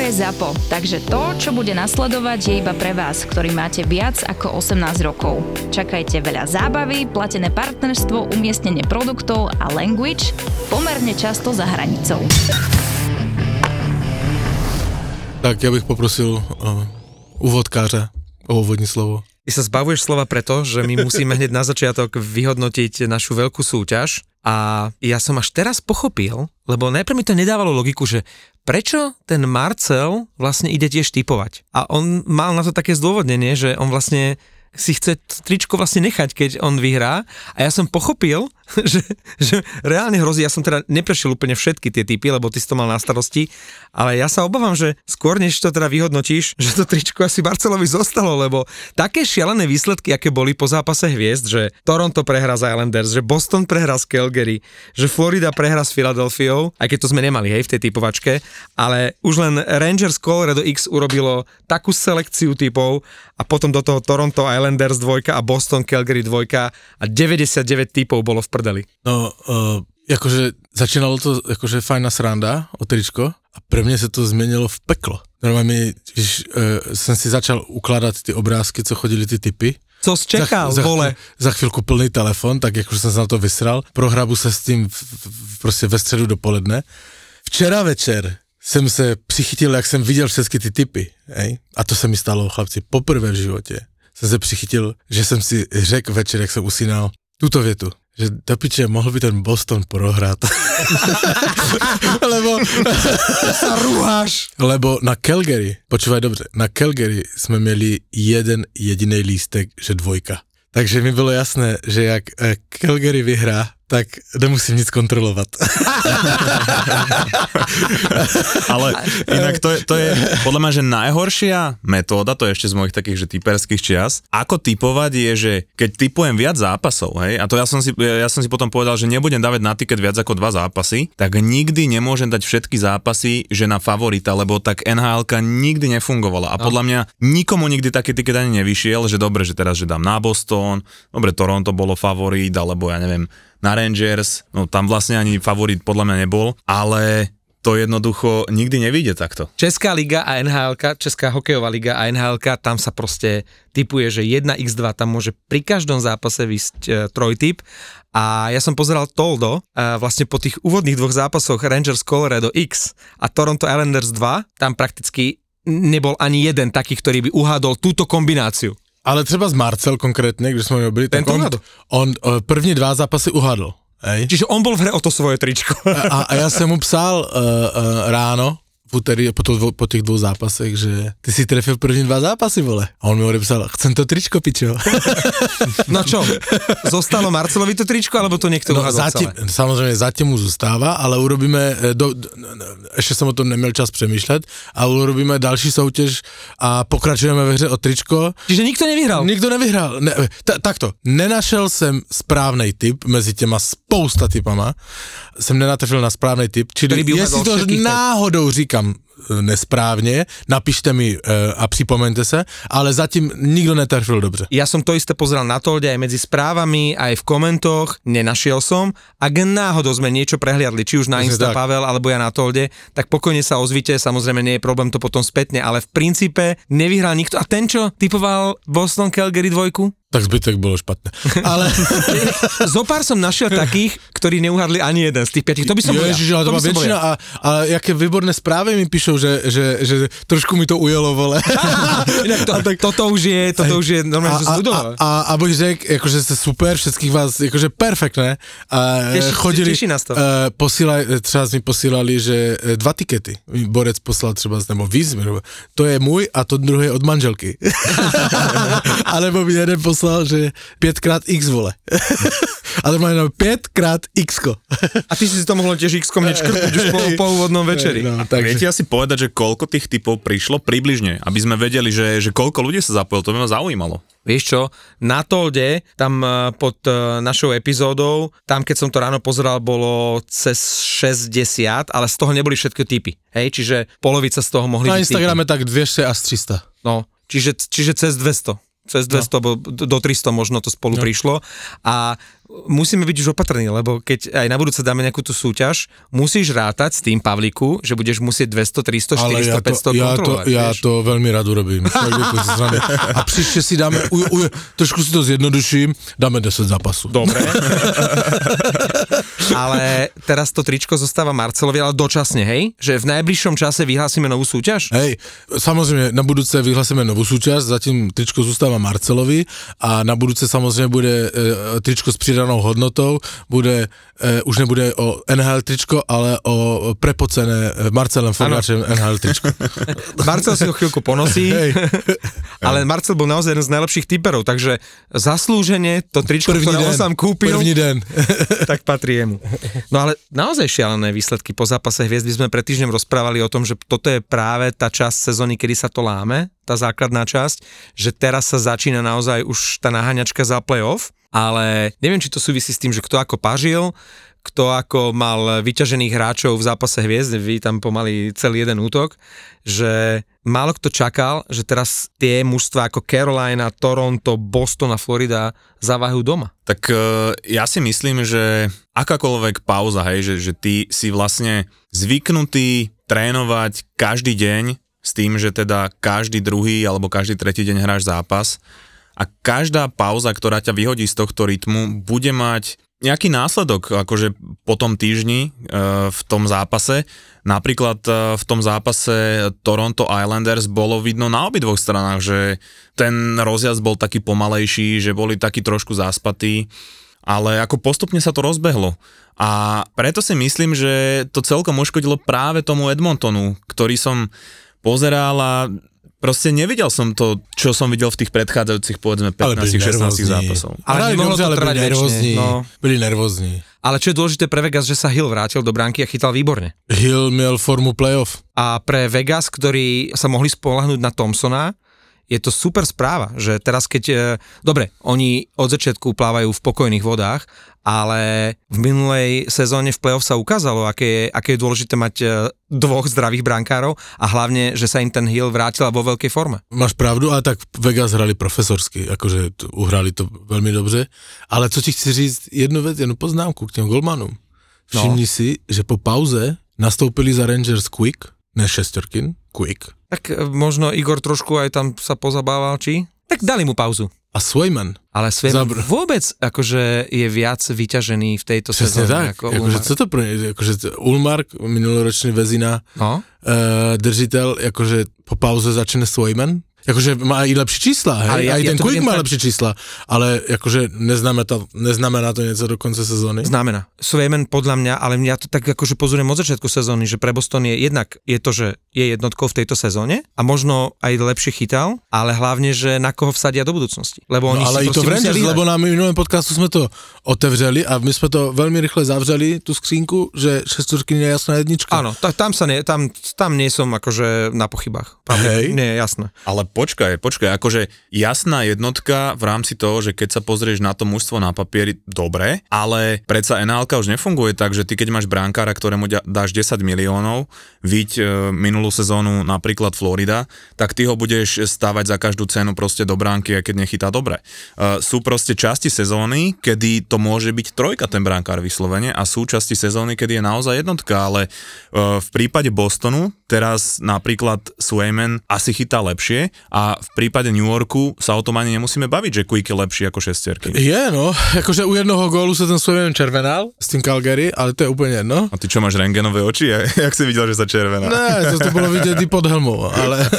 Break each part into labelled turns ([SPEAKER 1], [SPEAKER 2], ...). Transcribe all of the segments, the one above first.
[SPEAKER 1] Je ZAPO, takže to, čo bude nasledovať, je iba pre vás, ktorý máte viac ako 18 rokov. Čakajte veľa zábavy, platené partnerstvo, umiestnenie produktov a language pomerne často za hranicou.
[SPEAKER 2] Tak ja bych poprosil uh, úvodkáře o úvodní slovo.
[SPEAKER 3] Ty sa zbavuješ slova preto, že my musíme hneď na začiatok vyhodnotiť našu veľkú súťaž a ja som až teraz pochopil, lebo najprv mi to nedávalo logiku, že prečo ten Marcel vlastne ide tiež typovať. A on mal na to také zdôvodnenie, že on vlastne si chce tričko vlastne nechať, keď on vyhrá. A ja som pochopil, že, že reálne hrozí, ja som teda neprešiel úplne všetky tie typy, lebo ty si to mal na starosti, ale ja sa obávam, že skôr než to teda vyhodnotíš, že to tričko asi Barcelovi zostalo, lebo také šialené výsledky, aké boli po zápase hviezd, že Toronto prehrá z Islanders, že Boston prehrá z Calgary, že Florida prehrá s Filadelfiou, aj keď to sme nemali, hej, v tej typovačke, ale už len Rangers Colorado X urobilo takú selekciu typov a potom do toho Toronto Islanders dvojka a Boston Calgary dvojka a 99 typov bolo v prdeli.
[SPEAKER 2] No, uh, jakože začínalo to jakože fajná sranda o tričko a pre mě se to změnilo v peklo. Normálně, když uh, jsem si začal ukládat ty obrázky, co chodili ty typy,
[SPEAKER 3] co z čekal,
[SPEAKER 2] za,
[SPEAKER 3] vole?
[SPEAKER 2] Za chvilku plný telefon, tak jakože jsem se na to vysral. Prohrabu se s tím v, v, prostě ve středu dopoledne. Včera večer jsem se přichytil, jak jsem viděl všechny ty typy, hej? a to se mi stalo, chlapci, poprvé v životě jsem se přichytil, že jsem si řekl večer, jak jsem usínal, tuto větu že do piče, mohl by ten Boston prohrát. lebo...
[SPEAKER 3] sa rúhaš.
[SPEAKER 2] Lebo na Calgary, počúvaj dobře, na Calgary jsme měli jeden jediný lístek, že dvojka. Takže mi bylo jasné, že jak eh, Calgary vyhrá, tak nemusím nic kontrolovať.
[SPEAKER 4] Ale inak to je, to je podľa mňa, že najhoršia metóda, to je ešte z mojich takých, že typerských čias, ako typovať je, že keď typujem viac zápasov, hej, a to ja som, si, ja som si potom povedal, že nebudem dávať na tiket viac ako dva zápasy, tak nikdy nemôžem dať všetky zápasy, že na favorita, lebo tak nhl nikdy nefungovala. A no. podľa mňa nikomu nikdy taký tiket ani nevyšiel, že dobre, že teraz, že dám na Boston, dobre, Toronto bolo favorit, alebo ja neviem, na Rangers, no tam vlastne ani favorit podľa mňa nebol, ale to jednoducho nikdy nevíde takto.
[SPEAKER 3] Česká liga a NHL, Česká hokejová liga a NHL, tam sa proste typuje, že 1x2 tam môže pri každom zápase vysť e, trojtyp a ja som pozeral Toldo a vlastne po tých úvodných dvoch zápasoch Rangers Colorado X a Toronto Islanders 2, tam prakticky nebol ani jeden taký, ktorý by uhádol túto kombináciu.
[SPEAKER 2] Ale třeba z Marcel konkrétně, když jsme byli, tak on, on, on první dva zápasy uhadl.
[SPEAKER 3] Hej. Čiže on bol v hre o to svoje tričko.
[SPEAKER 2] A, a ja som mu psal uh, uh, ráno, v úterý po, to, po tých dvoch zápasech, že ty si trefil první dva zápasy, vole. A on mi odepsal, chcem to tričko, pičo.
[SPEAKER 3] No čo, zostalo Marcelovi to tričko, alebo to niekto no,
[SPEAKER 2] zatím? Samozrejme, zatím mu zostáva, ale urobíme, do, do, ešte som o tom neměl čas přemýšlet, ale urobíme další soutěž a pokračujeme ve hře o tričko.
[SPEAKER 3] Čiže nikto nevyhral?
[SPEAKER 2] Nikto nevyhral. Ne, t- takto, nenašel jsem správnej typ mezi těma spousta typama, jsem nenatrfil na správnej typ, čili jestli to náhodou říkám, říkám e, nesprávne, napíšte mi e, a připomeňte se, ale zatím nikto netrfil dobře.
[SPEAKER 3] Ja som to isté pozeral na to, aj medzi správami, aj v komentoch, nenašiel som. Ak náhodou sme niečo prehliadli, či už na Insta tak. Pavel, alebo ja na Tolde, tak pokojne sa ozvite, samozrejme nie je problém to potom spätne, ale v princípe nevyhral nikto. A ten, čo typoval Boston Calgary dvojku?
[SPEAKER 2] Tak zbytek bolo špatné. Ale...
[SPEAKER 3] Zopár som našiel takých, ktorí neuhadli ani jeden z tých piatich. To by som
[SPEAKER 2] Ježiš, ale to, to má väčšina a, a jaké výborné správy mi píšou, že, že, že trošku mi to ujelo, vole.
[SPEAKER 3] Inak to, tak, toto už je, toto už je normálne,
[SPEAKER 2] a, a, a, a buď řek, akože ste super, všetkých vás, akože perfektné. A
[SPEAKER 3] teší, chodili, teší nás to. Uh,
[SPEAKER 2] posílaj, třeba mi posílali, že e, dva tikety. Borec poslal třeba, nebo víc, to je môj a to druhé od manželky. Alebo mi jeden poslal poslal, že 5 krát x vole. A to má 5 krát x
[SPEAKER 3] A ty si to mohol tiež x hneď škrtnúť už po, po úvodnom večeri.
[SPEAKER 2] No,
[SPEAKER 4] Tak Viete asi povedať, že koľko tých typov prišlo približne, aby sme vedeli, že, že koľko ľudí sa zapojilo, to by ma zaujímalo.
[SPEAKER 3] Vieš čo, na Tolde, tam eh, pod eh, našou epizódou, tam keď som to ráno pozeral, bolo cez 60, ale z toho neboli všetky typy. Hej, čiže polovica z toho mohli
[SPEAKER 2] Na
[SPEAKER 3] byť
[SPEAKER 2] Instagrame tak 200 až 300.
[SPEAKER 3] No, čiže, čiže cez 200. Cez 200, no. do 300 možno to spolu no. prišlo. A musíme byť už opatrní, lebo keď aj na budúce dáme nejakú tú súťaž, musíš rátať s tým, Pavliku, že budeš musieť 200, 300, 400,
[SPEAKER 2] Ale ja to,
[SPEAKER 3] 500
[SPEAKER 2] ja to, ja
[SPEAKER 3] vieš?
[SPEAKER 2] to veľmi rád urobím. A příště si dáme, u, u, trošku si to zjednoduším, dáme 10 zápasů.
[SPEAKER 3] Dobre. ale teraz to tričko zostáva Marcelovi, ale dočasne, hej? Že v najbližšom čase vyhlásime novú súťaž?
[SPEAKER 2] Hej, samozřejmě na budúce vyhlasíme novú súťaž, zatím tričko zůstává Marcelovi a na budúce samozřejmě bude e, tričko s přidanou hodnotou, bude, e, už nebude o NHL tričko, ale o prepocené e, Marcelem Forgáčem NHL tričko.
[SPEAKER 3] Marcel si ho chvíľku ponosí, ale Marcel bol naozaj jeden z najlepších typerov, takže zaslúžene to tričko,
[SPEAKER 2] První
[SPEAKER 3] ktoré on
[SPEAKER 2] den,
[SPEAKER 3] sám kúpil,
[SPEAKER 2] první den.
[SPEAKER 3] tak patrí jemu. No ale naozaj šialené výsledky po zápase hviezd. My sme pred týždňom rozprávali o tom, že toto je práve tá časť sezóny, kedy sa to láme, tá základná časť, že teraz sa začína naozaj už tá naháňačka za playoff, ale neviem, či to súvisí s tým, že kto ako pažil, kto ako mal vyťažených hráčov v zápase hviezd, vy tam pomaly celý jeden útok, že málo kto čakal, že teraz tie mužstva ako Carolina, Toronto, Boston a Florida zavahujú doma.
[SPEAKER 4] Tak e, ja si myslím, že akákoľvek pauza, hej, že, že ty si vlastne zvyknutý trénovať každý deň s tým, že teda každý druhý alebo každý tretí deň hráš zápas a každá pauza, ktorá ťa vyhodí z tohto rytmu, bude mať nejaký následok akože po tom týždni e, v tom zápase. Napríklad e, v tom zápase Toronto Islanders bolo vidno na obidvoch stranách, že ten rozjazd bol taký pomalejší, že boli takí trošku zaspatí, ale ako postupne sa to rozbehlo. A preto si myslím, že to celkom uškodilo práve tomu Edmontonu, ktorý som pozeral a proste nevidel som to, čo som videl v tých predchádzajúcich povedzme 15-16 zápasov.
[SPEAKER 3] Ale nemohlo
[SPEAKER 2] dobře, ale byli nervózní.
[SPEAKER 3] no.
[SPEAKER 2] Byli nervózní.
[SPEAKER 3] Ale čo je dôležité pre Vegas, že sa Hill vrátil do bránky a chytal výborne.
[SPEAKER 2] Hill měl formu playoff.
[SPEAKER 3] A pre Vegas, ktorí sa mohli spolahnúť na Thompsona, je to super správa, že teraz keď, e, dobre, oni od začiatku plávajú v pokojných vodách, ale v minulej sezóne v playoff sa ukázalo, aké je, aké je dôležité mať e, dvoch zdravých brankárov a hlavne, že sa im ten Hill vrátil vo veľkej forme.
[SPEAKER 2] Máš pravdu, ale tak Vegas hrali profesorsky, akože uhrali to veľmi dobře. Ale co ti chci říct, jednu věc, jednu poznámku k těm golmanům. Všimni no. si, že po pauze nastoupili za Rangers Quick, ne Šestorkin, Quick.
[SPEAKER 3] Tak e, možno Igor trošku aj tam sa pozabával, či? Tak dali mu pauzu.
[SPEAKER 2] A Swayman.
[SPEAKER 3] Ale Svejman
[SPEAKER 2] Zabr-
[SPEAKER 3] vôbec akože je viac vyťažený v tejto
[SPEAKER 2] Přesně
[SPEAKER 3] sezóne
[SPEAKER 2] tak.
[SPEAKER 3] ako
[SPEAKER 2] Akože, co to ně, akože Ulmark, minuloročný vezina,
[SPEAKER 3] No,
[SPEAKER 2] uh, držitel, akože po pauze začne Swayman. Akože má i lepší čísla, hej?
[SPEAKER 3] Ale ja-
[SPEAKER 2] Aj
[SPEAKER 3] ja
[SPEAKER 2] ten Quick má
[SPEAKER 3] tak-
[SPEAKER 2] lepší čísla, ale akože neznamená to, neznamená to něco do konce sezóny.
[SPEAKER 3] znamená. Svejmen podľa mňa, ale mňa to tak akože pozorujem od začiatku sezóny, že pre Boston je jednak je to, že je jednotkou v tejto sezóne a možno aj lepšie chytal, ale hlavne, že na koho vsadia do budúcnosti. Lebo oni
[SPEAKER 2] No, ale
[SPEAKER 3] si
[SPEAKER 2] i to v Rangers, lebo na minulém podcastu jsme to otevřeli a my jsme to velmi rychle zavřeli, tu skřínku, že šestorky je jasná jednička.
[SPEAKER 3] Áno, ta, tam, sa ne, tam, tam nie som akože na pochybách.
[SPEAKER 2] Hej.
[SPEAKER 3] Nie, jasné.
[SPEAKER 4] Ale počkaj, počkaj, akože jasná jednotka v rámci toho, že keď sa pozrieš na to mužstvo na papieri, dobre, ale predsa nhl už nefunguje tak, že ty keď máš brankára, ktorému dáš 10 miliónov, viď e, minulú sezónu napríklad Florida, tak ty ho budeš stávať za každú cenu proste do bránky, aj keď nechytá dobre. E, sú proste časti sezóny, kedy to môže byť trojka ten brankár vyslovene a sú časti sezóny, kedy je naozaj jednotka, ale e, v prípade Bostonu teraz napríklad Swayman asi chytá lepšie a v prípade New Yorku sa o tom ani nemusíme baviť, že Quick je lepší ako šestierky.
[SPEAKER 2] Je, no, jakože u jednoho gólu se ten Swayman červenal s tím Calgary, ale to je úplně jedno.
[SPEAKER 4] A ty čo máš rengenové oči? Jak si videl, že sa červená?
[SPEAKER 2] Ne, to, to bylo vidět i pod helmou, ale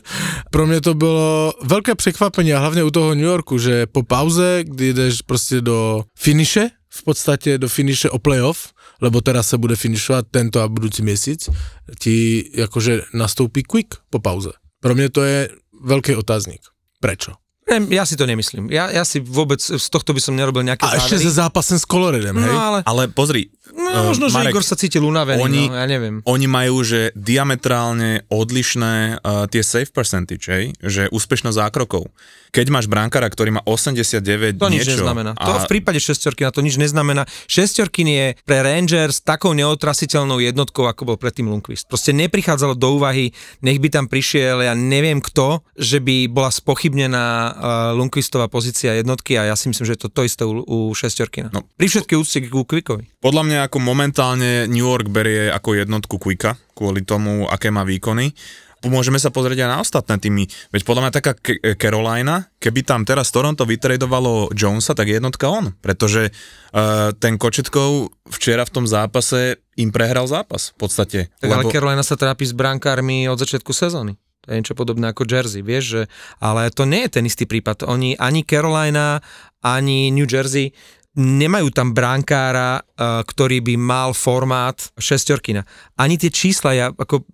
[SPEAKER 2] pro mě to bylo velké překvapení a hlavně u toho New Yorku, že po pauze, kdy jdeš prostě do finiše, v podstatě do finiše o playoff, lebo teraz se bude finišovat tento a budoucí měsíc, ti jakože nastoupí quick po pauze. Pro mě to je velký otázník. Prečo?
[SPEAKER 3] Ne, ja si to nemyslím. Ja, ja si vôbec z tohto by som nerobil nejaké
[SPEAKER 2] A ešte
[SPEAKER 3] závery.
[SPEAKER 2] za zápasem s Coloredem, hej?
[SPEAKER 3] No ale,
[SPEAKER 4] Ale pozri,
[SPEAKER 3] no, možno,
[SPEAKER 4] eh,
[SPEAKER 3] že
[SPEAKER 4] Marek,
[SPEAKER 3] Igor sa cítil unavený,
[SPEAKER 4] oni-
[SPEAKER 3] no, ja neviem.
[SPEAKER 4] Oni majú, že diametrálne odlišné uh, tie save percentage, hej? že úspešnosť zákrokov. Keď máš brankára, ktorý má 89
[SPEAKER 3] To nič
[SPEAKER 4] niečo,
[SPEAKER 3] neznamená. To
[SPEAKER 4] A
[SPEAKER 3] v prípade šestorky na to nič neznamená. Šestorky je pre Rangers takou neotrasiteľnou jednotkou, ako bol predtým Lundqvist. Proste neprichádzalo do úvahy, nech by tam prišiel, ja neviem kto, že by bola spochybnená uh, Lundqvistová pozícia jednotky a ja si myslím, že je to to isté u, u šestorky.
[SPEAKER 4] No.
[SPEAKER 3] Pri všetkej úcte ku Quickovi.
[SPEAKER 4] podľa mňa ako momentálne New York berie ako jednotku Quicka, kvôli tomu, aké má výkony. Môžeme sa pozrieť aj na ostatné týmy. Veď podľa mňa taká Carolina, keby tam teraz Toronto vytredovalo Jonesa, tak je jednotka on. Pretože uh, ten Kočetkov včera v tom zápase im prehral zápas v podstate.
[SPEAKER 3] Tak ale Carolina sa trápi s brankármi od začiatku sezóny. To je niečo podobné ako Jersey, vieš, že, ale to nie je ten istý prípad. Oni, ani Carolina, ani New Jersey nemajú tam bránkára, uh, ktorý by mal formát šestorkina. Ani tie čísla, ja ako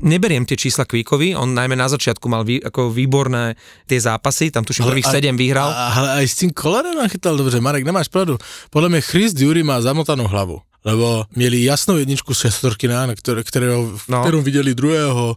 [SPEAKER 3] neberiem tie čísla Kvíkovi, on najmä na začiatku mal vý, ako výborné tie zápasy, tam tuším prvých
[SPEAKER 2] a-
[SPEAKER 3] 7 vyhral.
[SPEAKER 2] Ale aj s tým Coloredom chytal dobře. Marek, nemáš pravdu. Podľa mňa Chris Dury má zamotanú hlavu. Lebo mieli jasnou jedničku z šestorkina, na ktoré, ktorého, v
[SPEAKER 3] No.
[SPEAKER 2] ktorom videli druhého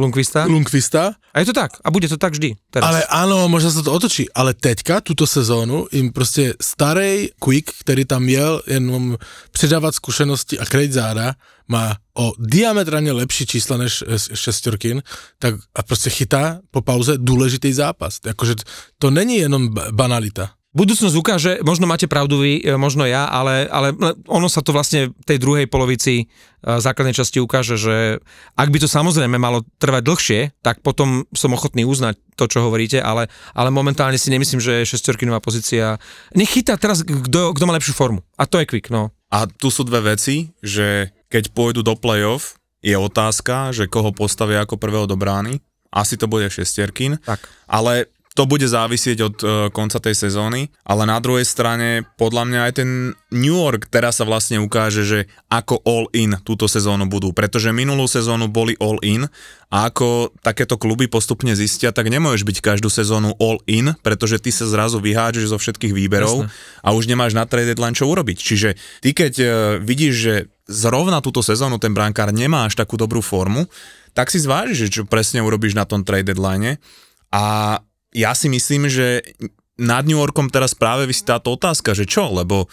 [SPEAKER 3] Lundqvista.
[SPEAKER 2] Lundqvista.
[SPEAKER 3] A je to tak. A bude to tak vždy. Teraz.
[SPEAKER 2] Ale áno, možno sa to otočí. Ale teďka, túto sezónu, im prostě starej Quick, který tam jel jenom předávat zkušenosti a krejt záda, má o diametrálne lepší čísla než eh, šestorkin, tak a prostě chytá po pauze důležitý zápas. Akože to není jenom ba- banalita.
[SPEAKER 3] Budúcnosť ukáže, možno máte pravdu vy, e, možno ja, ale, ale ono sa to vlastne v tej druhej polovici e, základnej časti ukáže, že ak by to samozrejme malo trvať dlhšie, tak potom som ochotný uznať to, čo hovoríte, ale, ale momentálne si nemyslím, že šestorkinová pozícia... Nech chytá teraz, kto, kto má lepšiu formu. A to je Quick, no.
[SPEAKER 4] A tu sú dve veci, že keď pôjdu do play-off, je otázka, že koho postavia ako prvého do brány. Asi to bude šestierkin.
[SPEAKER 3] Tak.
[SPEAKER 4] Ale to bude závisieť od uh, konca tej sezóny, ale na druhej strane podľa mňa aj ten New York teraz sa vlastne ukáže, že ako all in túto sezónu budú, pretože minulú sezónu boli all in a ako takéto kluby postupne zistia, tak nemôžeš byť každú sezónu all in, pretože ty sa zrazu vyhádžeš zo všetkých výberov
[SPEAKER 3] Jasné.
[SPEAKER 4] a už nemáš na trade deadline čo urobiť. Čiže ty keď uh, vidíš, že zrovna túto sezónu ten brankár nemá až takú dobrú formu, tak si zvážiš, čo presne urobíš na tom trade deadline a ja si myslím, že nad New Yorkom teraz práve vysí táto otázka, že čo, lebo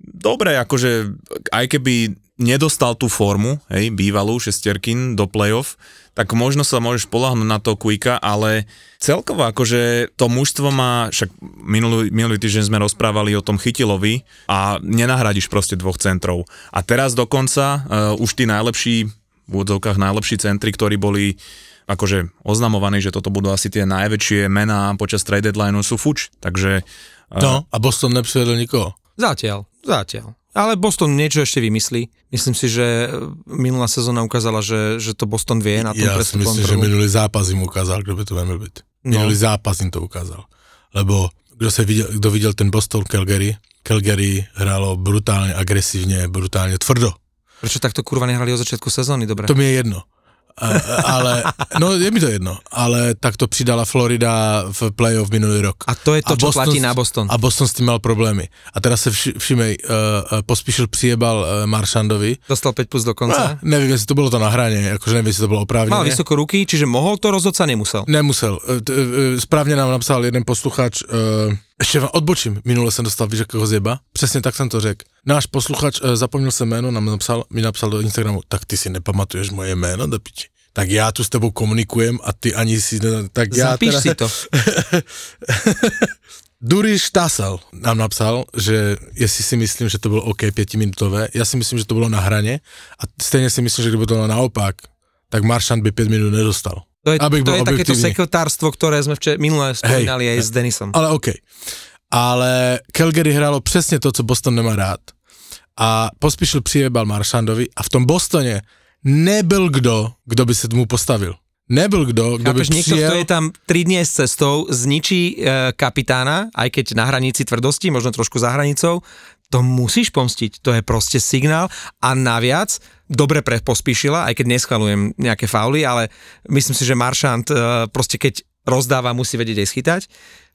[SPEAKER 4] dobre, akože aj keby nedostal tú formu, hej, bývalú šestierkin do playoff, tak možno sa môžeš poláhnuť na to Quicka, ale celkovo akože to mužstvo má, však minulý, minulý týždeň sme rozprávali o tom Chytilovi a nenahradíš proste dvoch centrov. A teraz dokonca uh, už tí najlepší, v úvodzovkách najlepší centri, ktorí boli akože oznamovaní, že toto budú asi tie najväčšie mená počas trade deadline sú fuč, takže uh,
[SPEAKER 2] No, a Boston nepřivedl nikoho.
[SPEAKER 3] Zatiaľ, zatiaľ. Ale Boston niečo ešte vymyslí. Myslím si, že minulá sezóna ukázala, že, že to Boston vie na tom
[SPEAKER 2] Já si myslím, že
[SPEAKER 3] trhu.
[SPEAKER 2] minulý zápas jim ukázal, kdo by to měl být.
[SPEAKER 3] No.
[SPEAKER 2] Minulý zápas jim to ukázal. Lebo kdo, se viděl, kdo viděl ten Boston Calgary, Calgary hrálo brutálně agresivně, brutálně tvrdo.
[SPEAKER 3] Prečo takto kurva nehrali od začiatku sezóny, dobre?
[SPEAKER 2] To mi je jedno. A, ale, no je mi to jedno, ale tak to přidala Florida v playoff minulý rok.
[SPEAKER 3] A to je to, čo platí
[SPEAKER 2] s-
[SPEAKER 3] na Boston.
[SPEAKER 2] A Boston s tím mal problémy. A teraz se vši, všimej, uh, pospíšil přijebal uh, Maršandovi.
[SPEAKER 3] Dostal 5 plus do konca.
[SPEAKER 2] nevím, jestli to bylo to na hraně, jakože nevím, jestli to bylo oprávněné.
[SPEAKER 3] Mal vysoko ruky, čiže mohol to rozhodca, nemusel.
[SPEAKER 2] Nemusel. E, e, Správně nám napsal jeden posluchač, uh, ještě vám odbočím, minule jsem dostal, víš, jakého zjeba? Přesně tak jsem to řekl. Náš posluchač, uh, zapomněl jsem jméno, nám napsal, mi napsal do Instagramu, tak ty si nepamatuješ moje jméno, do piči. Tak já tu s tebou komunikujem a ty ani si, ne, tak já
[SPEAKER 3] Zapíš
[SPEAKER 2] teda...
[SPEAKER 3] si to.
[SPEAKER 2] Duri Štasel nám napsal, že jestli si myslím, že to bylo OK pětiminutové, já si myslím, že to bylo na hraně a stejně si myslím, že kdyby to bylo naopak, tak Maršant by pět minut nedostal.
[SPEAKER 3] To je,
[SPEAKER 2] Abych
[SPEAKER 3] to je takéto
[SPEAKER 2] objektívny.
[SPEAKER 3] sekretárstvo, ktoré sme včera minulé spomínali aj s Denisom.
[SPEAKER 2] Ale OK. Ale Calgary hrálo přesně to, co Boston nemá rád. A pospíšil přijebal Maršandovi a v tom Bostoně nebyl kdo, kdo by se mu postavil. Nebyl kdo, kdo by
[SPEAKER 3] Chápeš, niekto,
[SPEAKER 2] přijel...
[SPEAKER 3] kto je tam 3 dní s cestou, zničí e, kapitána, aj keď na hranici tvrdosti, možno trošku za hranicou, to musíš pomstiť, to je proste signál a naviac, dobre pre pospíšila, aj keď neschvalujem nejaké fauly, ale myslím si, že Maršant e, proste keď rozdáva, musí vedieť aj schytať.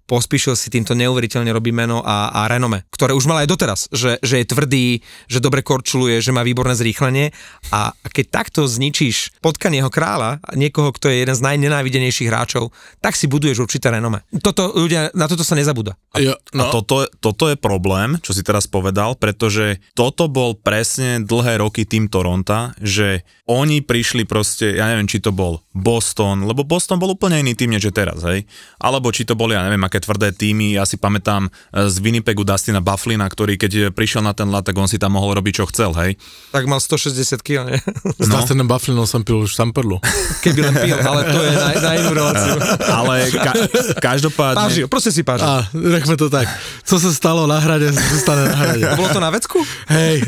[SPEAKER 3] Pospíšil si týmto neuveriteľne robí meno a, a renome, ktoré už mal aj doteraz, že, že je tvrdý, že dobre korčuluje, že má výborné zrýchlenie a keď takto zničíš potkanieho kráľa, niekoho, kto je jeden z najnenávidenejších hráčov, tak si buduješ určité renome. Toto, ľudia, na toto sa nezabúda.
[SPEAKER 2] Jo,
[SPEAKER 4] No. A toto, toto je problém, čo si teraz povedal, pretože toto bol presne dlhé roky tým Toronta, že oni prišli proste, ja neviem, či to bol Boston, lebo Boston bol úplne iný tým, než je teraz, hej. Alebo či to boli, ja neviem, aké tvrdé týmy, ja si pamätám e, z Winnipegu Dustina Bufflina, ktorý keď prišiel na ten lat, tak on si tam mohol robiť, čo chcel, hej.
[SPEAKER 3] Tak mal 160 kg, nie?
[SPEAKER 2] S no. Dustinom Bufflinom som pil už samprlu.
[SPEAKER 3] Keby len pil, ale to je na, na inú reláciu.
[SPEAKER 4] Ale ka- každopádne...
[SPEAKER 3] Pážil, proste si pážil.
[SPEAKER 2] A nechme to tak. Co sa stalo na hrade, zostane na hrade.
[SPEAKER 3] Bolo to na vecku?
[SPEAKER 2] Hej.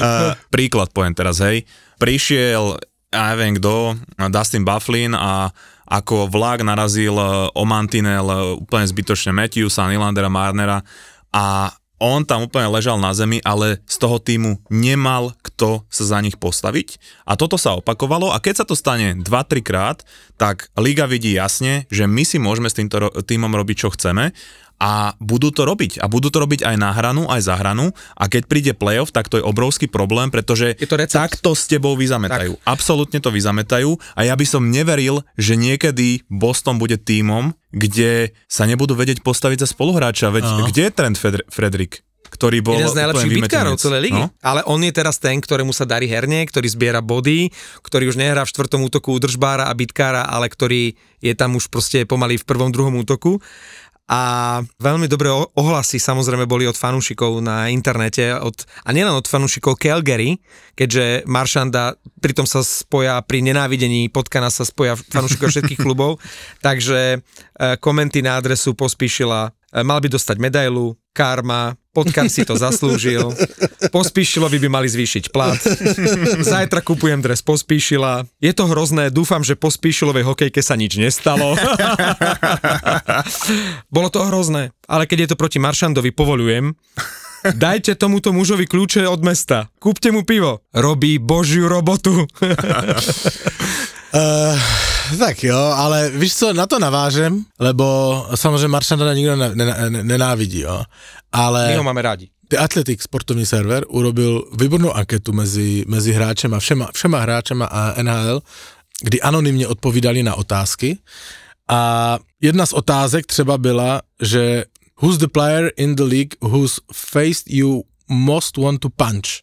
[SPEAKER 4] Uh, príklad poviem teraz, hej. Prišiel, ja neviem kto, Dustin Bufflin a ako vlak narazil uh, o mantinel uh, úplne zbytočne Matthewsa, Nylandera, Marnera a on tam úplne ležal na zemi, ale z toho týmu nemal kto sa za nich postaviť. A toto sa opakovalo a keď sa to stane 2-3 krát, tak liga vidí jasne, že my si môžeme s týmto týmom robiť, čo chceme a budú to robiť. A budú to robiť aj na hranu, aj za hranu. A keď príde playoff, tak to je obrovský problém, pretože
[SPEAKER 3] Je to recept.
[SPEAKER 4] takto s tebou vyzametajú. Tak. Absolútne to vyzametajú a ja by som neveril, že niekedy Boston bude tímom, kde sa nebudú vedieť postaviť za spoluhráča. Veď
[SPEAKER 2] Áno.
[SPEAKER 4] kde je Trent Feder- Frederick? ktorý bol
[SPEAKER 3] jeden z najlepších bitkárov celej ligy.
[SPEAKER 4] No?
[SPEAKER 3] Ale on je teraz ten, ktorému sa darí herne, ktorý zbiera body, ktorý už nehrá v štvrtom útoku držbára a bitkára, ale ktorý je tam už proste pomaly v prvom, druhom útoku. A veľmi dobré ohlasy samozrejme boli od fanúšikov na internete, od, a nielen od fanúšikov Calgary, keďže Maršanda, pritom sa spoja pri nenávidení potkana sa spoja fanúšikov všetkých klubov, takže e, komenty na adresu pospíšila, e, mal by dostať medailu, karma, potkan si to zaslúžil, pospíšilovi by mali zvýšiť plat, zajtra kupujem dres pospíšila, je to hrozné, dúfam, že pospíšilovej hokejke sa nič nestalo. Bolo to hrozné, ale keď je to proti Maršandovi, povolujem. Dajte tomuto mužovi kľúče od mesta. Kúpte mu pivo. Robí božiu robotu.
[SPEAKER 2] Uh, tak jo, ale víš co, na to navážem, lebo samozřejmě Maršanda nikdo ne, ne, ne, nenávidí, jo. Ale
[SPEAKER 3] My ho máme rádi.
[SPEAKER 2] The Athletic sportovní server urobil výbornou anketu mezi, mezi hráčema, všema, všema hráčema a NHL, kdy anonymně odpovídali na otázky a jedna z otázek třeba byla, že who's the player in the league whose face you most want to punch?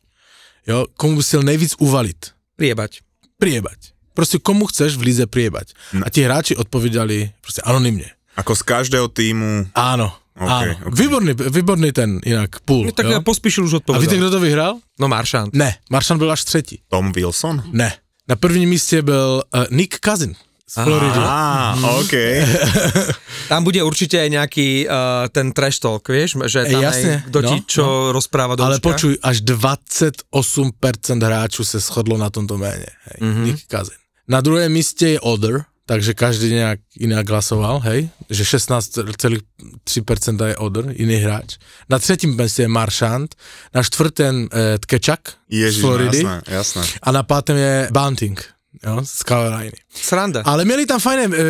[SPEAKER 2] Jo, komu by si nejvíc uvalit?
[SPEAKER 3] Priebať.
[SPEAKER 2] Priebať. Prostě komu chceš v lize priebať. A ti hráči odpovídali prostě anonymně.
[SPEAKER 4] Ako z každého týmu
[SPEAKER 2] Áno,
[SPEAKER 4] OK,
[SPEAKER 2] áno.
[SPEAKER 4] OK.
[SPEAKER 2] Výborný, výborný ten inak půl.
[SPEAKER 3] No, tak
[SPEAKER 2] jo?
[SPEAKER 3] pospíšil už
[SPEAKER 2] A víte,
[SPEAKER 3] odpovedal.
[SPEAKER 2] kdo to vyhrál?
[SPEAKER 3] No Maršant.
[SPEAKER 2] Ne, Maršan byl až třetí.
[SPEAKER 4] Tom Wilson?
[SPEAKER 2] Ne. Na prvním místě byl uh, Nick Cousin z Floridy.
[SPEAKER 4] Á, OK.
[SPEAKER 3] Tam bude určite aj nejaký uh, ten trash talk, vieš, že tam
[SPEAKER 2] E, jasne,
[SPEAKER 3] aj kto ti
[SPEAKER 2] no,
[SPEAKER 3] čo rozpráva do
[SPEAKER 2] Ale
[SPEAKER 3] účka.
[SPEAKER 2] počuj, až 28% hráčů se shodlo na tomto jméně. Hej, mm-hmm. Nick Cousin. Na druhém místě je Other, takže každý nějak jinak hlasoval, hej, že 16,3% je Other, jiný hráč. Na třetím místě je Maršant, na čtvrtém eh, Tkečak z Floridy
[SPEAKER 4] jasné, jasné.
[SPEAKER 2] a na pátém je Bunting. Jo, z Caroliny.
[SPEAKER 3] Sranda.
[SPEAKER 2] Ale měli tam fajné, e,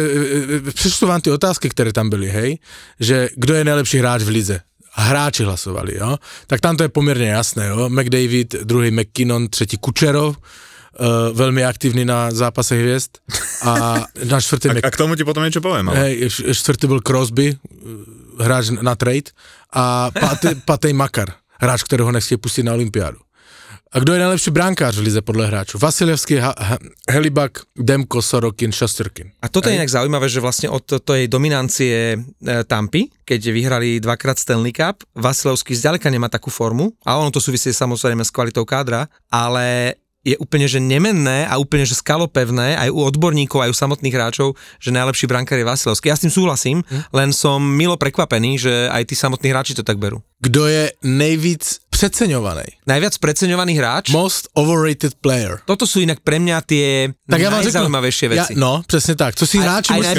[SPEAKER 2] e, vám ty otázky, které tam byly, hej, že kdo je nejlepší hráč v lize. Hráči hlasovali, jo. Tak tam to je poměrně jasné, jo. McDavid, druhý McKinnon, třetí Kučerov, uh, velmi aktivní na zápasech hvězd. A na čtvrtý,
[SPEAKER 4] A, a k tomu ti potom niečo poviem, ale...
[SPEAKER 2] hej, š- čtvrtý byl Crosby, eh, hráč na trade. A pátý, pátý Makar, hráč, kterého nechci pustit na olympiádu. A kdo je nejlepší bránkář v lize podle hráčů? Vasilevský, ha- ha- Helibak, Demko, Sorokin, Šasterkin.
[SPEAKER 3] A toto je inak zaujímavé, že vlastne od tej dominancie e, Tampy, keď vyhrali dvakrát Stanley Cup, Vasilevský zďaleka nemá takú formu, a ono to súvisí samozrejme s kvalitou kádra, ale je úplne že nemenné a úplne že skalopevné aj u odborníkov, aj u samotných hráčov, že najlepší brankár je Vasilevský. Ja s tým súhlasím, len som milo prekvapený, že aj tí samotní hráči to tak berú.
[SPEAKER 2] Kdo je nejvíc přeceňovaný?
[SPEAKER 3] Najviac preceňovaný hráč,
[SPEAKER 2] Most overrated player.
[SPEAKER 3] toto sú inak pre mňa tie
[SPEAKER 2] Tak já vám řeknu,
[SPEAKER 3] veci.
[SPEAKER 2] Ja, no, přesně tak. Co si
[SPEAKER 3] aj,
[SPEAKER 2] hráči
[SPEAKER 3] aj